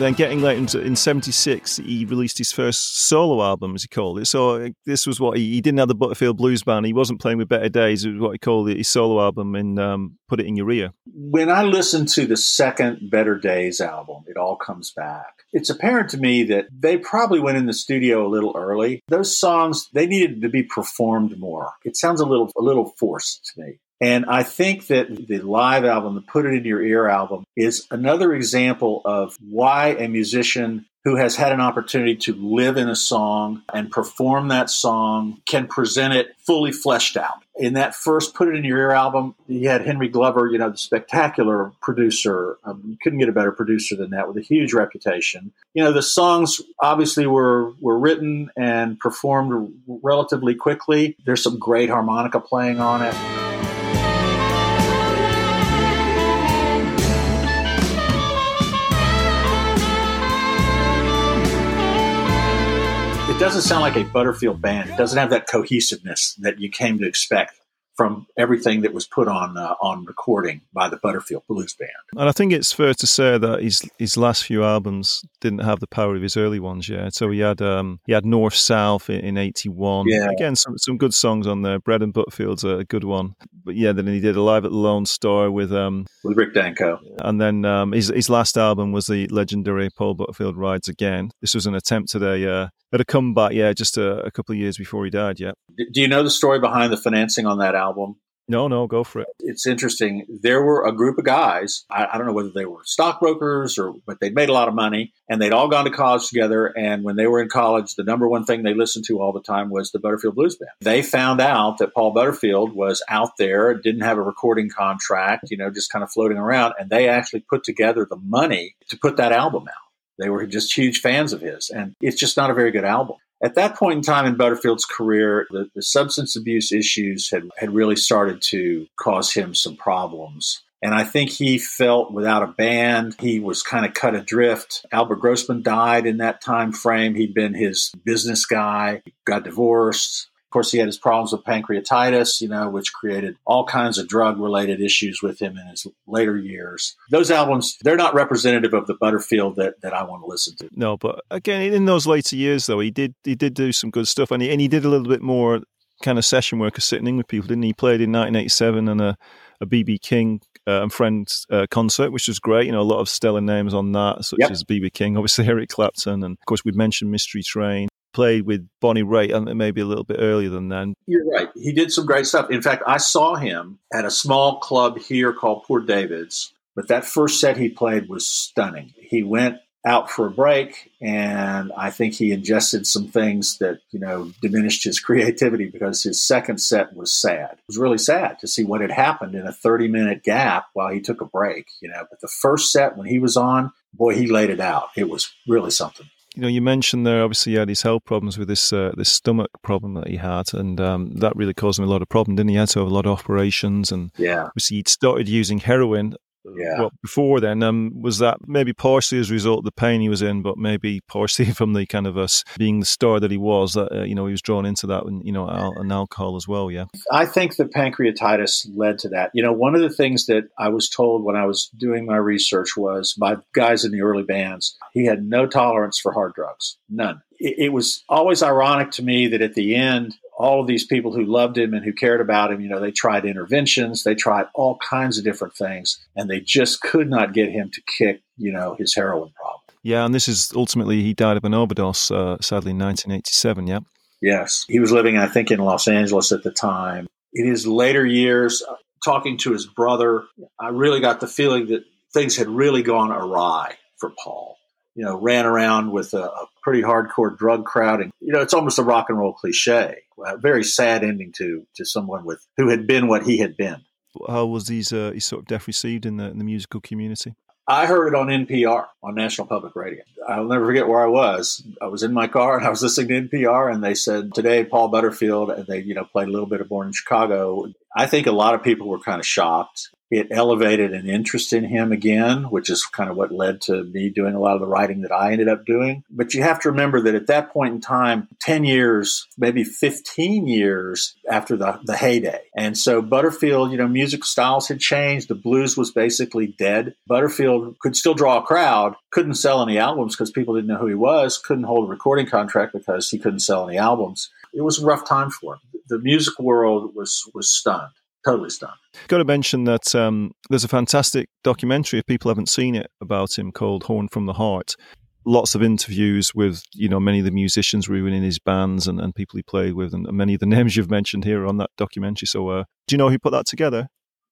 Speaker 1: Then getting late into in '76, he released his first solo album, as he called it. So this was what he, he didn't have the Butterfield Blues Band. He wasn't playing with Better Days. It was what he called it, his solo album, and um, put it in your ear.
Speaker 2: When I listened to the second Better Days album, it all comes back. It's apparent to me that they probably went in the studio a little early. Those songs they needed to be performed more. It sounds a little a little forced to me. And I think that the live album, the Put It In Your Ear album, is another example of why a musician who has had an opportunity to live in a song and perform that song can present it fully fleshed out. In that first Put It In Your Ear album, you had Henry Glover, you know, the spectacular producer. Um, you couldn't get a better producer than that with a huge reputation. You know, the songs obviously were, were written and performed relatively quickly. There's some great harmonica playing on it. Doesn't sound like a Butterfield band. It doesn't have that cohesiveness that you came to expect from everything that was put on uh, on recording by the Butterfield Blues Band.
Speaker 1: And I think it's fair to say that his his last few albums didn't have the power of his early ones. Yeah, so he had um, he had North South in, '81. Yeah, again some some good songs on there. Bread and Butterfield's a good one. But yeah, then he did Alive at the Lone Star with um
Speaker 2: with Rick Danko.
Speaker 1: And then um, his his last album was the legendary Paul Butterfield Rides Again. This was an attempt at a uh, at a comeback. Yeah, just a, a couple of years before he died. Yeah.
Speaker 2: Do you know the story behind the financing on that album?
Speaker 1: No, no, go for it.
Speaker 2: It's interesting. There were a group of guys. I, I, don't know whether they were stockbrokers or, but they'd made a lot of money and they'd all gone to college together. And when they were in college, the number one thing they listened to all the time was the Butterfield Blues Band. They found out that Paul Butterfield was out there, didn't have a recording contract, you know, just kind of floating around. And they actually put together the money to put that album out. They were just huge fans of his. And it's just not a very good album. At that point in time in Butterfield's career, the, the substance abuse issues had, had really started to cause him some problems. And I think he felt without a band, he was kind of cut adrift. Albert Grossman died in that time frame. He'd been his business guy, got divorced. Of course, he had his problems with pancreatitis, you know, which created all kinds of drug related issues with him in his later years. Those albums, they're not representative of the Butterfield that, that I want to listen to.
Speaker 1: No, but again, in those later years, though, he did he did do some good stuff, and he, and he did a little bit more kind of session work of sitting in with people, didn't he? He played in 1987 and a a BB King uh, and Friends uh, concert, which was great. You know, a lot of stellar names on that, such
Speaker 2: Yep.
Speaker 1: as BB King, obviously Eric Clapton, and of course we'd mentioned Mystery Train. Played with Bonnie Raitt, and maybe a little bit earlier than then.
Speaker 2: You're right. He did some great stuff. In fact, I saw him at a small club here called Poor David's, but that first set he played was stunning. He went out for a break, and I think he ingested some things that, you know, diminished his creativity because his second set was sad. It was really sad to see what had happened in a 30 minute gap while he took a break, you know. But the first set, when he was on, boy, he laid it out. It was really something.
Speaker 1: You know, you mentioned there obviously he had his health problems with this uh, this stomach problem that he had, and um, that really caused him a lot of problem. Didn't he? He had to have a lot of operations, and
Speaker 2: Yeah.
Speaker 1: obviously he'd started using heroin.
Speaker 2: Yeah.
Speaker 1: Well, before then, um, was that maybe partially as a result of the pain he was in, but maybe partially from the kind of us being the star that he was, that uh, you know he was drawn into that, and you know, al- and alcohol as well. Yeah.
Speaker 2: I think the pancreatitis led to that. You know, one of the things that I was told when I was doing my research was by guys in the early bands, he had no tolerance for hard drugs, none. It, it was always ironic to me that at the end, all of these people who loved him and who cared about him, you know, they tried interventions, they tried all kinds of different things, and they just could not get him to kick, you know, his heroin problem.
Speaker 1: Yeah, and this is ultimately he died of an overdose, uh, sadly, in 1987. Yeah.
Speaker 2: Yes. He was living, I think, in Los Angeles at the time. In his later years, uh, talking to his brother, I really got the feeling that things had really gone awry for Paul. You know, ran around with a, a pretty hardcore drug crowd. And, you know, it's almost a rock and roll cliche. A very sad ending to, to someone with who had been what he had been.
Speaker 1: How was his uh, his sort of death received in the in the musical community?
Speaker 2: I heard it on NPR on National Public Radio. I'll never forget where I was. I was in my car and I was listening to NPR, and they said today Paul Butterfield, and they you know played a little bit of Born in Chicago. I think a lot of people were kind of shocked. It elevated an interest in him again, which is kind of what led to me doing a lot of the writing that I ended up doing. But you have to remember that at that point in time, 10 years, maybe 15 years after the, the heyday. And so Butterfield, you know, music styles had changed. The blues was basically dead. Butterfield could still draw a crowd, couldn't sell any albums because people didn't know who he was, couldn't hold a recording contract because he couldn't sell any albums. It was a rough time for him. The music world was was stunned, totally stunned.
Speaker 1: Got to mention that um, there's a fantastic documentary if people haven't seen it about him called "Horn from the Heart." Lots of interviews with you know many of the musicians who were in his bands and, and people he played with, and many of the names you've mentioned here on that documentary. So, uh, do you know who put that together?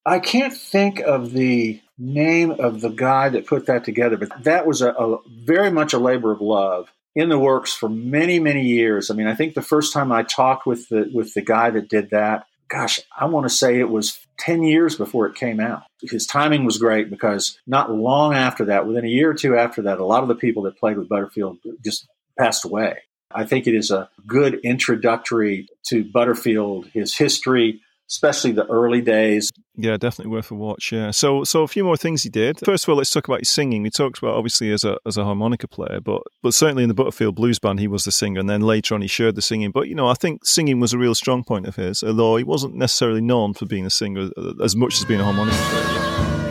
Speaker 2: I can't think of the name of the guy that put that together, but that was a, a very much a labor of love in the works for many, many years. I mean, I think the first time I talked with the with the guy that did that, gosh, I want to say it was 10 years before it came out. His timing was great because not long after that, within a year or two after that, a lot of the people that played with Butterfield just passed away. I think it is a good introductory to Butterfield, his history, especially the early days.
Speaker 1: Yeah, definitely worth a watch. Yeah. So, so a few more things he did. First of all, let's talk about his singing. We talked about obviously as a as a harmonica player, but but certainly in the Butterfield Blues Band, he was the singer, and then later on he shared the singing. But you know, I think singing was a real strong point of his, although he wasn't necessarily known for being a singer uh, as much as being a harmonica player.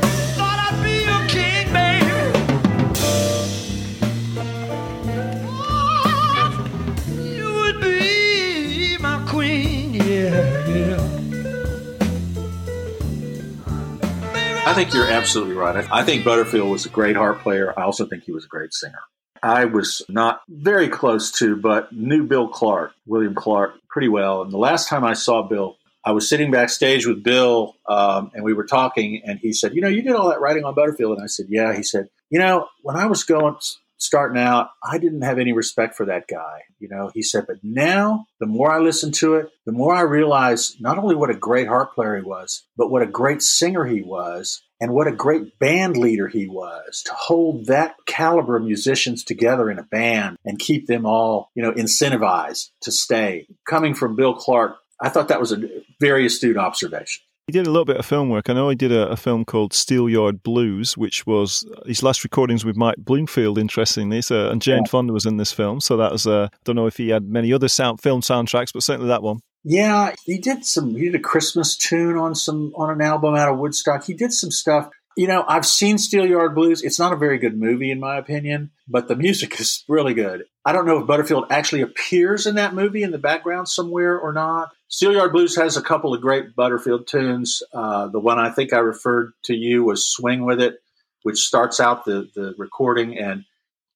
Speaker 2: Think you're absolutely right. I think Butterfield was a great harp player. I also think he was a great singer. I was not very close to, but knew Bill Clark, William Clark, pretty well. And the last time I saw Bill, I was sitting backstage with Bill um, and we were talking, and he said, You know, you did all that writing on Butterfield. And I said, Yeah. He said, You know, when I was going, starting out, I didn't have any respect for that guy. You know, he said, But now, the more I listen to it, the more I realize not only what a great harp player he was, but what a great singer he was and what a great band leader he was to hold that caliber of musicians together in a band and keep them all, you know, incentivized to stay. Coming from Bill Clark, I thought that was a very astute observation.
Speaker 1: He did a little bit of film work. I know he did a, a film called Steelyard Blues, which was his last recordings with Mike Bloomfield. Interestingly, so and Jane
Speaker 2: Yeah.
Speaker 1: Fonda was in this film. So that was. Uh, I don't know if he had many other sound film soundtracks, but certainly that one.
Speaker 2: Yeah, he did some. He did a Christmas tune on some on an album out of Woodstock. He did some stuff. You know, I've seen Steelyard Blues. It's not a very good movie, in my opinion, but the music is really good. I don't know if Butterfield actually appears in that movie in the background somewhere or not. Steelyard Blues has a couple of great Butterfield tunes. Uh, the one I think I referred to you was Swing With It, which starts out the, the recording and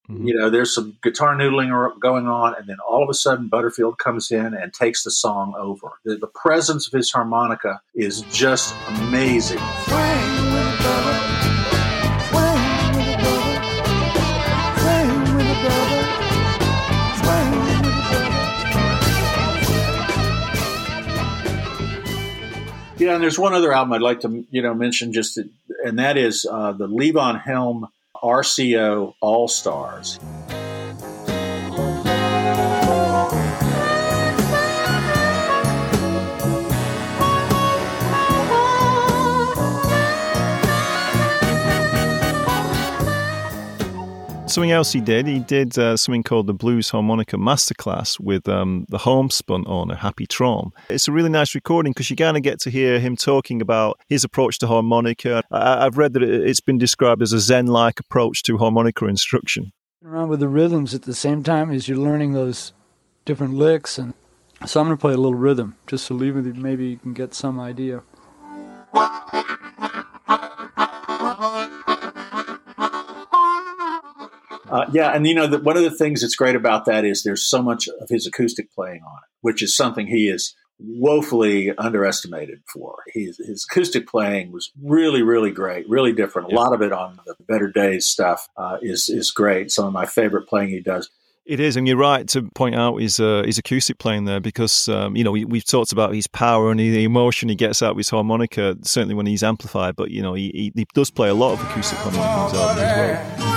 Speaker 2: Mm-hmm. You know, there's some guitar noodling going on, and then all of a sudden, Butterfield comes in and takes the song over. The, the presence of his harmonica is just amazing. Yeah, and there's one other album I'd like to you know mention just, to, and that is uh, the Levon Helm RCO All Stars.
Speaker 1: Something else he did, he did uh, something called the Blues Harmonica Masterclass with um, the homespun owner, Happy Traum. It's a really nice recording because you kind of get to hear him talking about his approach to harmonica. I- have read that it's been described as a Zen like approach to harmonica instruction.
Speaker 4: Around with the rhythms at the same time as you're learning those different licks. and So I'm going to play a little rhythm just you. Maybe you can get some idea.
Speaker 2: Uh, yeah, and you know, the, one of the things that's great about that is there's so much of his acoustic playing on it, which is something he is woefully underestimated for. His, his acoustic playing was really, really great, really different. A lot of it on the Better Days stuff uh, is is great. Some of my favorite playing he does.
Speaker 1: It is, and you're right to point out his uh, his acoustic playing there because um, you know we, have talked about his power and the emotion he gets out of his harmonica certainly when he's amplified, but you know he, he, he does play a lot of acoustic harmonica as well.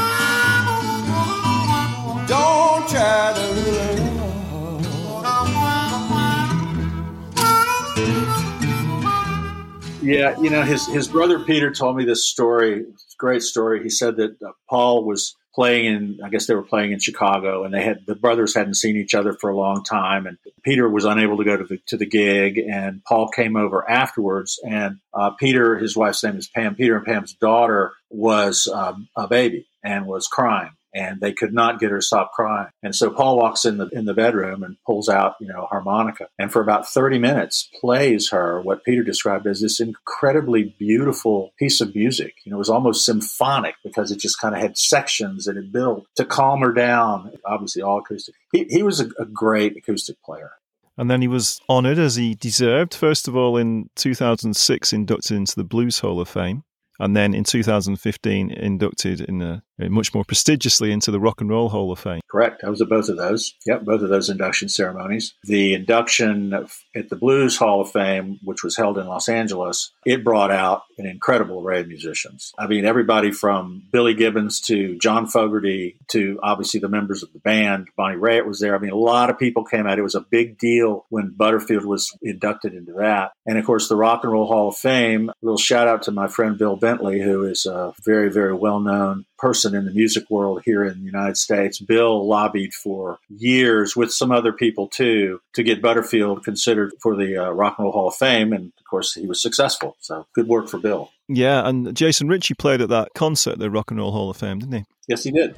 Speaker 2: Yeah, you know, his his brother Peter told me this story. great story. He said that uh, Paul was playing in, I guess they were playing in Chicago, and they had the brothers hadn't seen each other for a long time, and Peter was unable to go to the to the gig, and Paul came over afterwards, and uh, Peter, his wife's name is Pam. Peter and Pam's daughter was um, a baby and was crying, and they could not get her to stop crying. And so Paul walks in the in the bedroom and pulls out, you know, harmonica, and for about 30 minutes plays her what Peter described as this incredibly beautiful piece of music. You know, it was almost symphonic because it just kind of had sections and it built to calm her down. Obviously, all acoustic. He, he was a, a great acoustic player.
Speaker 1: And then he was honoured as he deserved. First of all, in 2006, inducted into the Blues Hall of Fame and then in 2015 inducted in a, Uh, much more prestigiously into the Rock and Roll Hall of Fame.
Speaker 2: Correct. I was at both of those. Yep, both of those induction ceremonies. The induction at the Blues Hall of Fame, which was held in Los Angeles, it brought out an incredible array of musicians. I mean, everybody from Billy Gibbons to John Fogerty to obviously the members of the band. Bonnie Raitt was there. I mean, a lot of people came out. It was a big deal when Butterfield was inducted into that. And of course, the Rock and Roll Hall of Fame. A little shout out to my friend Bill Bentley, who is a very, very well known person in the music world here in the United States. Bill lobbied for years with some other people too to get Butterfield considered for the uh, Rock and Roll Hall of Fame. And of course, he was successful. So good work for Bill.
Speaker 1: Yeah, and Jason Ritchie played at that concert the Rock and Roll Hall of Fame, didn't he?
Speaker 2: Yes, he did.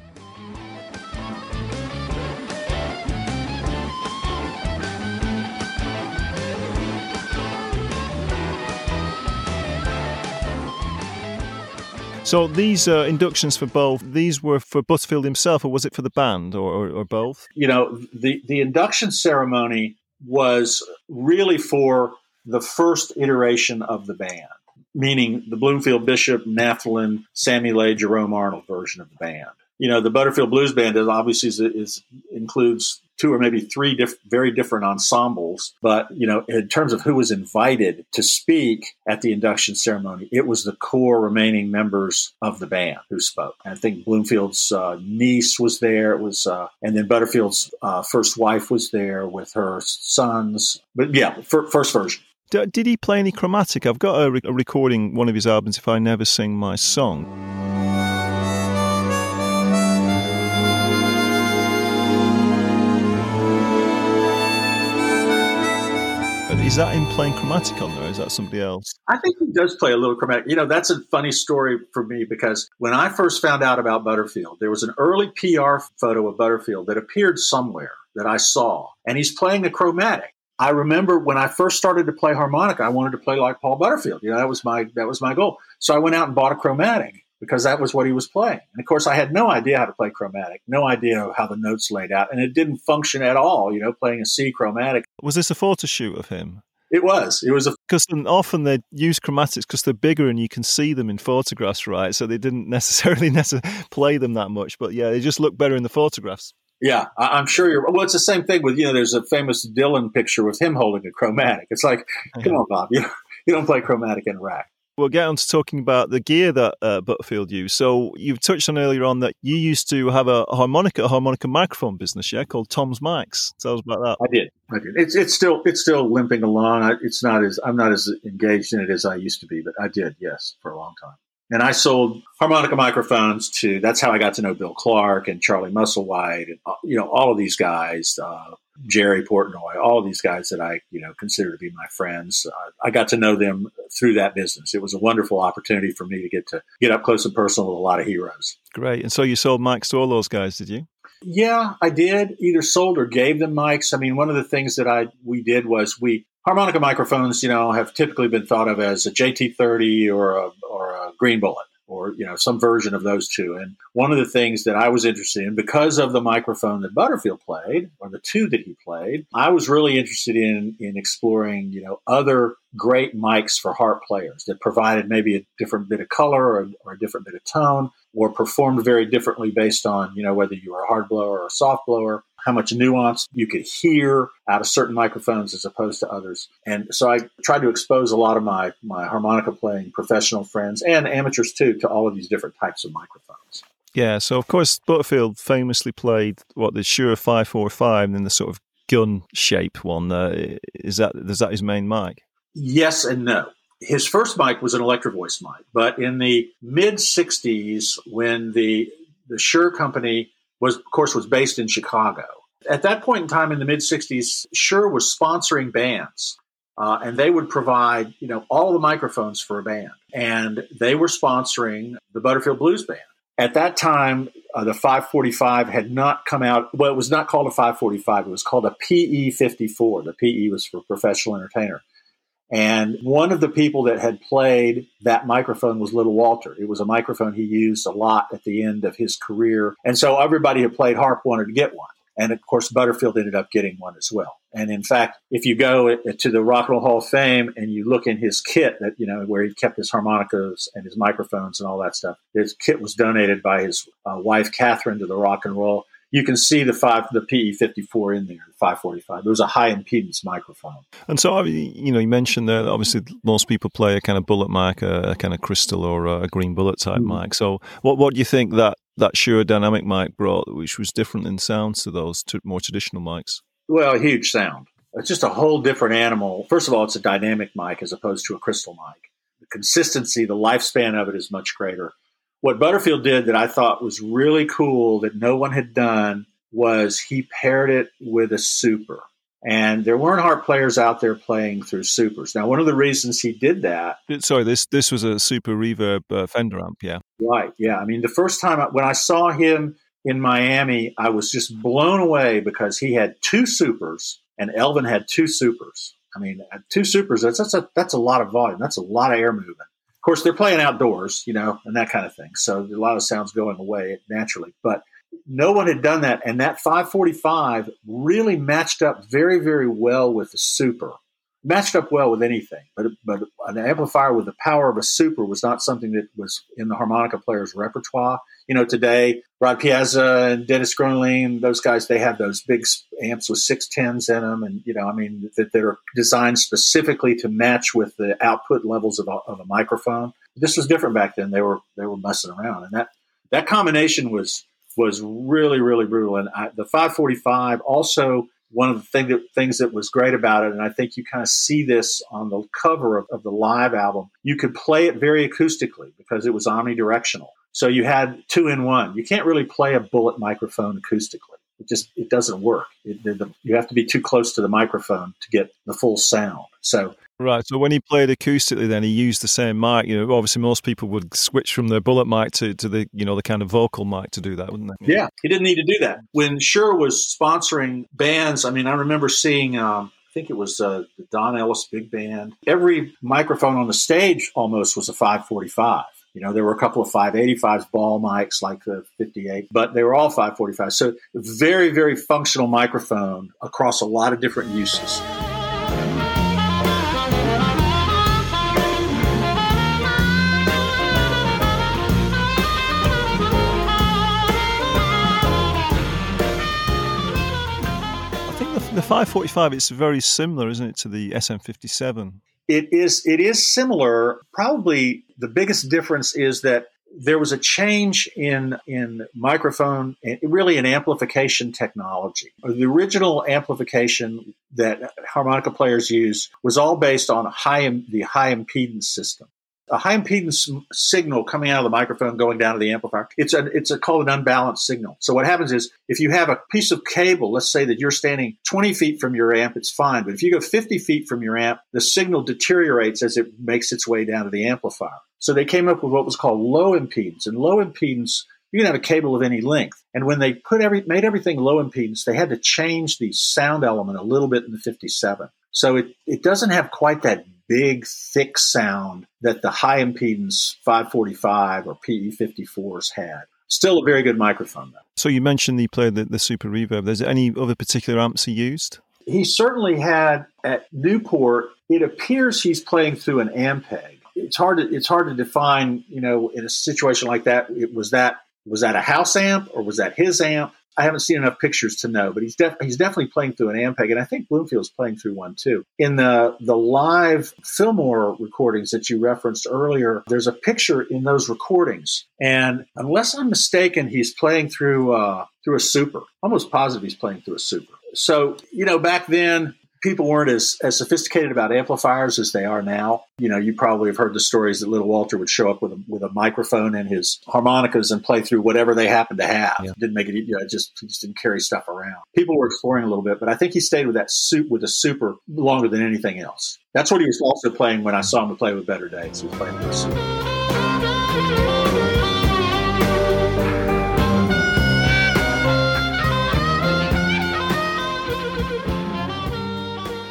Speaker 1: So these uh, inductions for both, these were for Butterfield himself, or was it for the band, or, or, or both?
Speaker 2: You know, the the induction ceremony was really for the first iteration of the band, meaning the Bloomfield Bishop, Naftalin, Sammy Lay, Jerome Arnold version of the band. You know, the Butterfield Blues Band is obviously is, is includes two or maybe three diff- very different ensembles. But, you know, in terms of who was invited to speak at the induction ceremony, it was the core remaining members of the band who spoke. And I think Bloomfield's uh, niece was there. It was, uh, and then Butterfield's uh, first wife was there with her sons. But yeah, first version.
Speaker 1: Did he play any chromatic? I've got a, re- a recording, one of his albums, If I Never Sing My Song. Is that him playing chromatic on there? Is that somebody else?
Speaker 2: I think he does play a little chromatic. You know, that's a funny story for me because when I first found out about Butterfield, there was an early PR photo of Butterfield that appeared somewhere that I saw, and he's playing a chromatic. I remember when I first started to play harmonica, I wanted to play like Paul Butterfield. You know, that was my that was my goal. So I went out and bought a chromatic because that was what he was playing. And of course, I had no idea how to play chromatic, no idea how the notes laid out, and it didn't function at all. You know, playing a C chromatic.
Speaker 1: Was this a photo shoot of him?
Speaker 2: It was. It was a
Speaker 1: Because often they use chromatics because they're bigger and you can see them in photographs, right? So they didn't necessarily necessarily play them that much, but yeah, they just look better in the photographs.
Speaker 2: Yeah, I, am sure you're. Well, it's the same thing with you know. There's a famous Dylan picture with him holding a chromatic. It's like, come on, Bob, you you don't play chromatic in a rack.
Speaker 1: We'll get on to talking about the gear that uh, Butterfield used. So you've touched on earlier on that you used to have a harmonica, a harmonica microphone business, yeah, called Tom's Mics. Tell us about that.
Speaker 2: I did. I did. It's it's still it's still limping along. I, it's not as I'm not as engaged in it as I used to be, but I did, yes, for a long time. And I sold harmonica microphones to. That's how I got to know Bill Clark and Charlie Musselwhite, and uh, you know all of these guys, uh, Jerry Portnoy, all of these guys that I you know consider to be my friends. Uh, I got to know them through that business. It was a wonderful opportunity for me to get to get up close and personal with a lot of heroes.
Speaker 1: Great. And so you sold mics to all those guys, did you?
Speaker 2: Yeah, I did. Either sold or gave them mics. I mean, one of the things that I we did was we harmonica microphones, you know, have typically been thought of as a JT30 or a, or a Green Bullet or you know some version of those two. And one of the things that I was interested in because of the microphone that Butterfield played, or the two that he played, I was really interested in in exploring you know other great mics for harp players that provided maybe a different bit of color or, or a different bit of tone or performed very differently based on you know whether you were a hard blower or a soft blower how much nuance you could hear out of certain microphones as opposed to others. And so I tried to expose a lot of my, my harmonica playing professional friends and amateurs too to all of these different types of microphones.
Speaker 1: Yeah, so of course Butterfield famously played what the Shure 545 and then the sort of gun shape one. Uh, is that is that his main mic?
Speaker 2: Yes and no. His first mic was an electro voice mic, but in the mid 60s when the the Shure company was of course was based in Chicago at that point in time in the mid 60s, Shure was sponsoring bands. Uh, and they would provide, you know, all the microphones for a band. And they were sponsoring the Butterfield Blues Band. At that time, uh, the 545 had not come out. Well, it was not called a 545. It was called a PE 54. The PE was for professional entertainer. And one of the people that had played that microphone was Little Walter. It was a microphone he used a lot at the end of his career. And so everybody who played harp wanted to get one. And of course, Butterfield ended up getting one as well. And in fact, if you go to the Rock and Roll Hall of Fame and you look in his kit that, you know, where he kept his harmonicas and his microphones and all that stuff, his kit was donated by his uh, wife, Catherine, to the Rock and Roll. You can see the five, the PE fifty four in there, five forty five. It was a high impedance microphone.
Speaker 1: And so, you know, you mentioned that obviously most people play a kind of bullet mic, a, a kind of crystal or a green bullet type mm-hmm. mic. So, what what do you think that that Shure dynamic mic brought, which was different in sounds to those more traditional mics?
Speaker 2: Well, a huge sound. It's just a whole different animal. First of all, it's a dynamic mic as opposed to a crystal mic. The consistency, the lifespan of it is much greater. What Butterfield did that I thought was really cool that no one had done was he paired it with a super. And there weren't hard players out there playing through supers. Now, one of the reasons he did that.
Speaker 1: Sorry, this this was a super reverb uh, Fender amp, yeah.
Speaker 2: Right, yeah. I mean, the first time I, when I saw him in Miami, I was just blown away because he had two supers and Elvin had two supers. I mean, two supers, that's, that's, a, that's a lot of volume. That's a lot of air movement. Of course, they're playing outdoors, you know, and that kind of thing. So a lot of sounds going away naturally. But no one had done that. And that 545 really matched up very, very well with the super. Matched up well with anything, but but an amplifier with the power of a super was not something that was in the harmonica player's repertoire. You know, today Rod Piazza and Dennis Groenewegen, those guys, they have those big amps with six tens in them, and you know, I mean, that, they're designed specifically to match with the output levels of a, of a microphone. This was different back then. They were they were messing around, and that that combination was was really, really brutal. And I, the 545 also one of the thing that, things that was great about it, and I think you kind of see this on the cover of, of the live album, you could play it very acoustically because it was omnidirectional. So you had two in one. You can't really play a bullet microphone acoustically. It just it doesn't work. It, the, you have to be too close to the microphone to get the full sound. So
Speaker 1: Right. So when he played acoustically, then he used the same mic. You know, obviously most people would switch from the bullet mic to, to the you know the kind of vocal mic to do that, wouldn't they?
Speaker 2: Yeah, he didn't need to do that. When Shure was sponsoring bands, I mean, I remember seeing. Um, I think it was uh, the Don Ellis Big Band. Every microphone on the stage almost was a 545. You know, there were a couple of 585s ball mics like the 58, but they were all 545. So very, very functional microphone across a lot of different uses.
Speaker 1: 545 it's very similar, isn't it, to the SM57?
Speaker 2: It is it is similar. Probably the biggest difference is that there was a change in in microphone really in amplification technology. The original amplification that harmonica players used was all based on high the high impedance system. A high impedance signal coming out of the microphone going down to the amplifier. It's a it's a, called an unbalanced signal. So what happens is if you have a piece of cable, let's say that you're standing 20 feet from your amp, it's fine. But if you go 50 feet from your amp, the signal deteriorates as it makes its way down to the amplifier. So they came up with what was called low impedance. And low impedance, you can have a cable of any length. And when they put every made everything low impedance, they had to change the sound element a little bit in the 57. So it, it doesn't have quite that big, thick sound that the high impedance 545 or PE 54s had. Still a very good microphone, though.
Speaker 1: So you mentioned he played the, the Super Reverb. There's any other particular amps he used?
Speaker 2: He certainly had at Newport, it appears he's playing through an Ampeg. It's hard to it's hard to define, you know, in a situation like that, it was that was that a house amp or was that his amp? I haven't seen enough pictures to know, but he's def- he's definitely playing through an Ampeg, and I think Bloomfield's playing through one too. In the the live Fillmore recordings that you referenced earlier, there's a picture in those recordings, and unless I'm mistaken, he's playing through uh, through a Super. Almost positive he's playing through a Super. So you know, back then people weren't as, as sophisticated about amplifiers as they are now. You know, you probably have heard the stories that little Walter would show up with a, with a microphone and his harmonicas and play through whatever they happened to have.
Speaker 1: Yeah.
Speaker 2: Didn't make it, you know, just, just didn't carry stuff around. People were exploring a little bit, but I think he stayed with that suit with a super longer than anything else. That's what he was also playing when I saw him play with Better Days. He was playing with a super.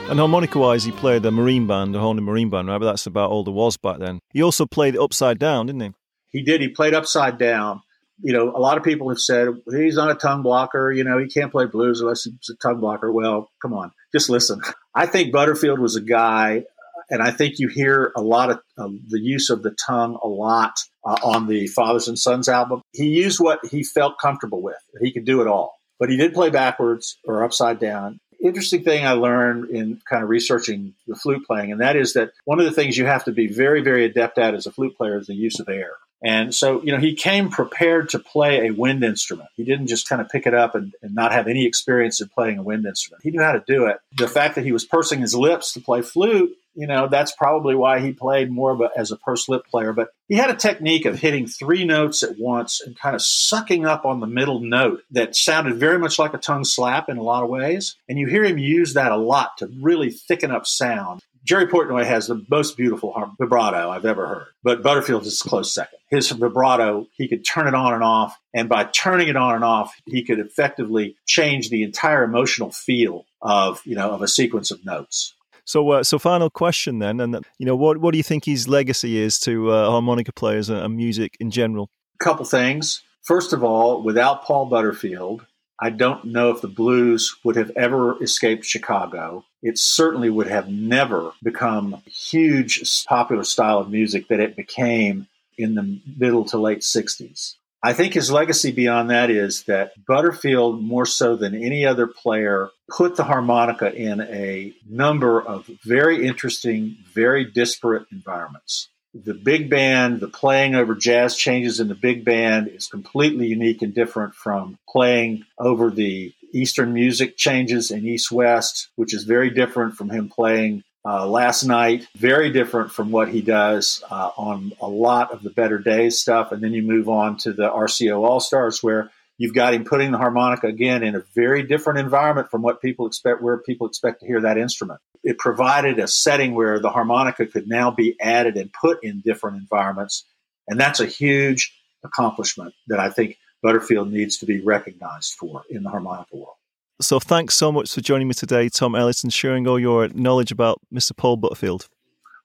Speaker 1: And harmonica wise, he played a marine band, a Hohner marine band, right? But that's about all there was back then. He also played upside down, didn't he?
Speaker 2: He did. He played upside down. You know, a lot of people have said he's not a tongue blocker. You know, he can't play blues unless he's a tongue blocker. Well, come on, just listen. I think Butterfield was a guy, and I think you hear a lot of uh, the use of the tongue a lot uh, on the Fathers and Sons album. He used what he felt comfortable with. He could do it all, but he did play backwards or upside down interesting thing I learned in kind of researching the flute playing, and that is that one of the things you have to be very, very adept at as a flute player is the use of air. And so, you know, he came prepared to play a wind instrument. He didn't just kind of pick it up and, and, not have any experience in playing a wind instrument. He knew how to do it. The fact that he was pursing his lips to play flute, you know, that's probably why he played more of a, as a pursed lip player. But he had a technique of hitting three notes at once and kind of sucking up on the middle note that sounded very much like a tongue slap in a lot of ways. And you hear him use that a lot to really thicken up sound. Jerry Portnoy has the most beautiful vibrato I've ever heard, but Butterfield is close second. His vibrato, he could turn it on and off, and by turning it on and off, he could effectively change the entire emotional feel of you know of a sequence of notes.
Speaker 1: So, uh, so final question then, and you know, what what do you think his legacy is to uh, harmonica players and music in general?
Speaker 2: A couple things. First of all, without Paul Butterfield, I don't know if the blues would have ever escaped Chicago. It certainly would have never become a huge popular style of music that it became in the middle to late 60s. I think his legacy beyond that is that Butterfield, more so than any other player, put the harmonica in a number of very interesting, very disparate environments. The big band, the playing over jazz changes in the big band is completely unique and different from playing over the Eastern music changes in East West, which is very different from him playing uh, last night. Very different from what he does uh, on a lot of the Better Days stuff. And then you move on to the RCO All Stars, where You've got him putting the harmonica again in a very different environment from what people expect, where people expect to hear that instrument. It provided a setting where the harmonica could now be added and put in different environments. And that's a huge accomplishment that I think Butterfield needs to be recognized for in the harmonica world.
Speaker 1: So thanks so much for joining me today, Tom Ellis, and sharing all your knowledge about Mr. Paul Butterfield.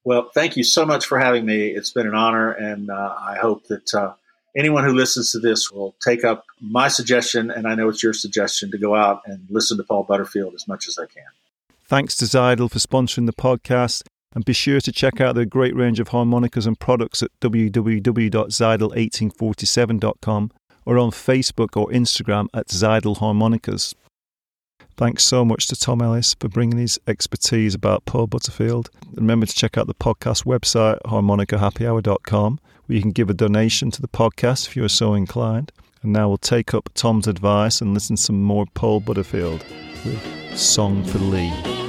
Speaker 2: Well, thank you so much for having me. It's been an honor, and uh, I hope that uh, anyone who listens to this will take up my suggestion, and I know it's your suggestion, to go out and listen to Paul Butterfield as much as they can.
Speaker 1: Thanks to Seydel for sponsoring the podcast. And be sure to check out their great range of harmonicas and products at www.seydel1847.com or on Facebook or Instagram at Seydel Harmonicas. Thanks so much to Tom Ellis for bringing his expertise about Paul Butterfield. Remember to check out the podcast website, harmonicahappyhour.com, where you can give a donation to the podcast if you are so inclined. And now we'll take up Tom's advice and listen to some more Paul Butterfield with Song for Lee.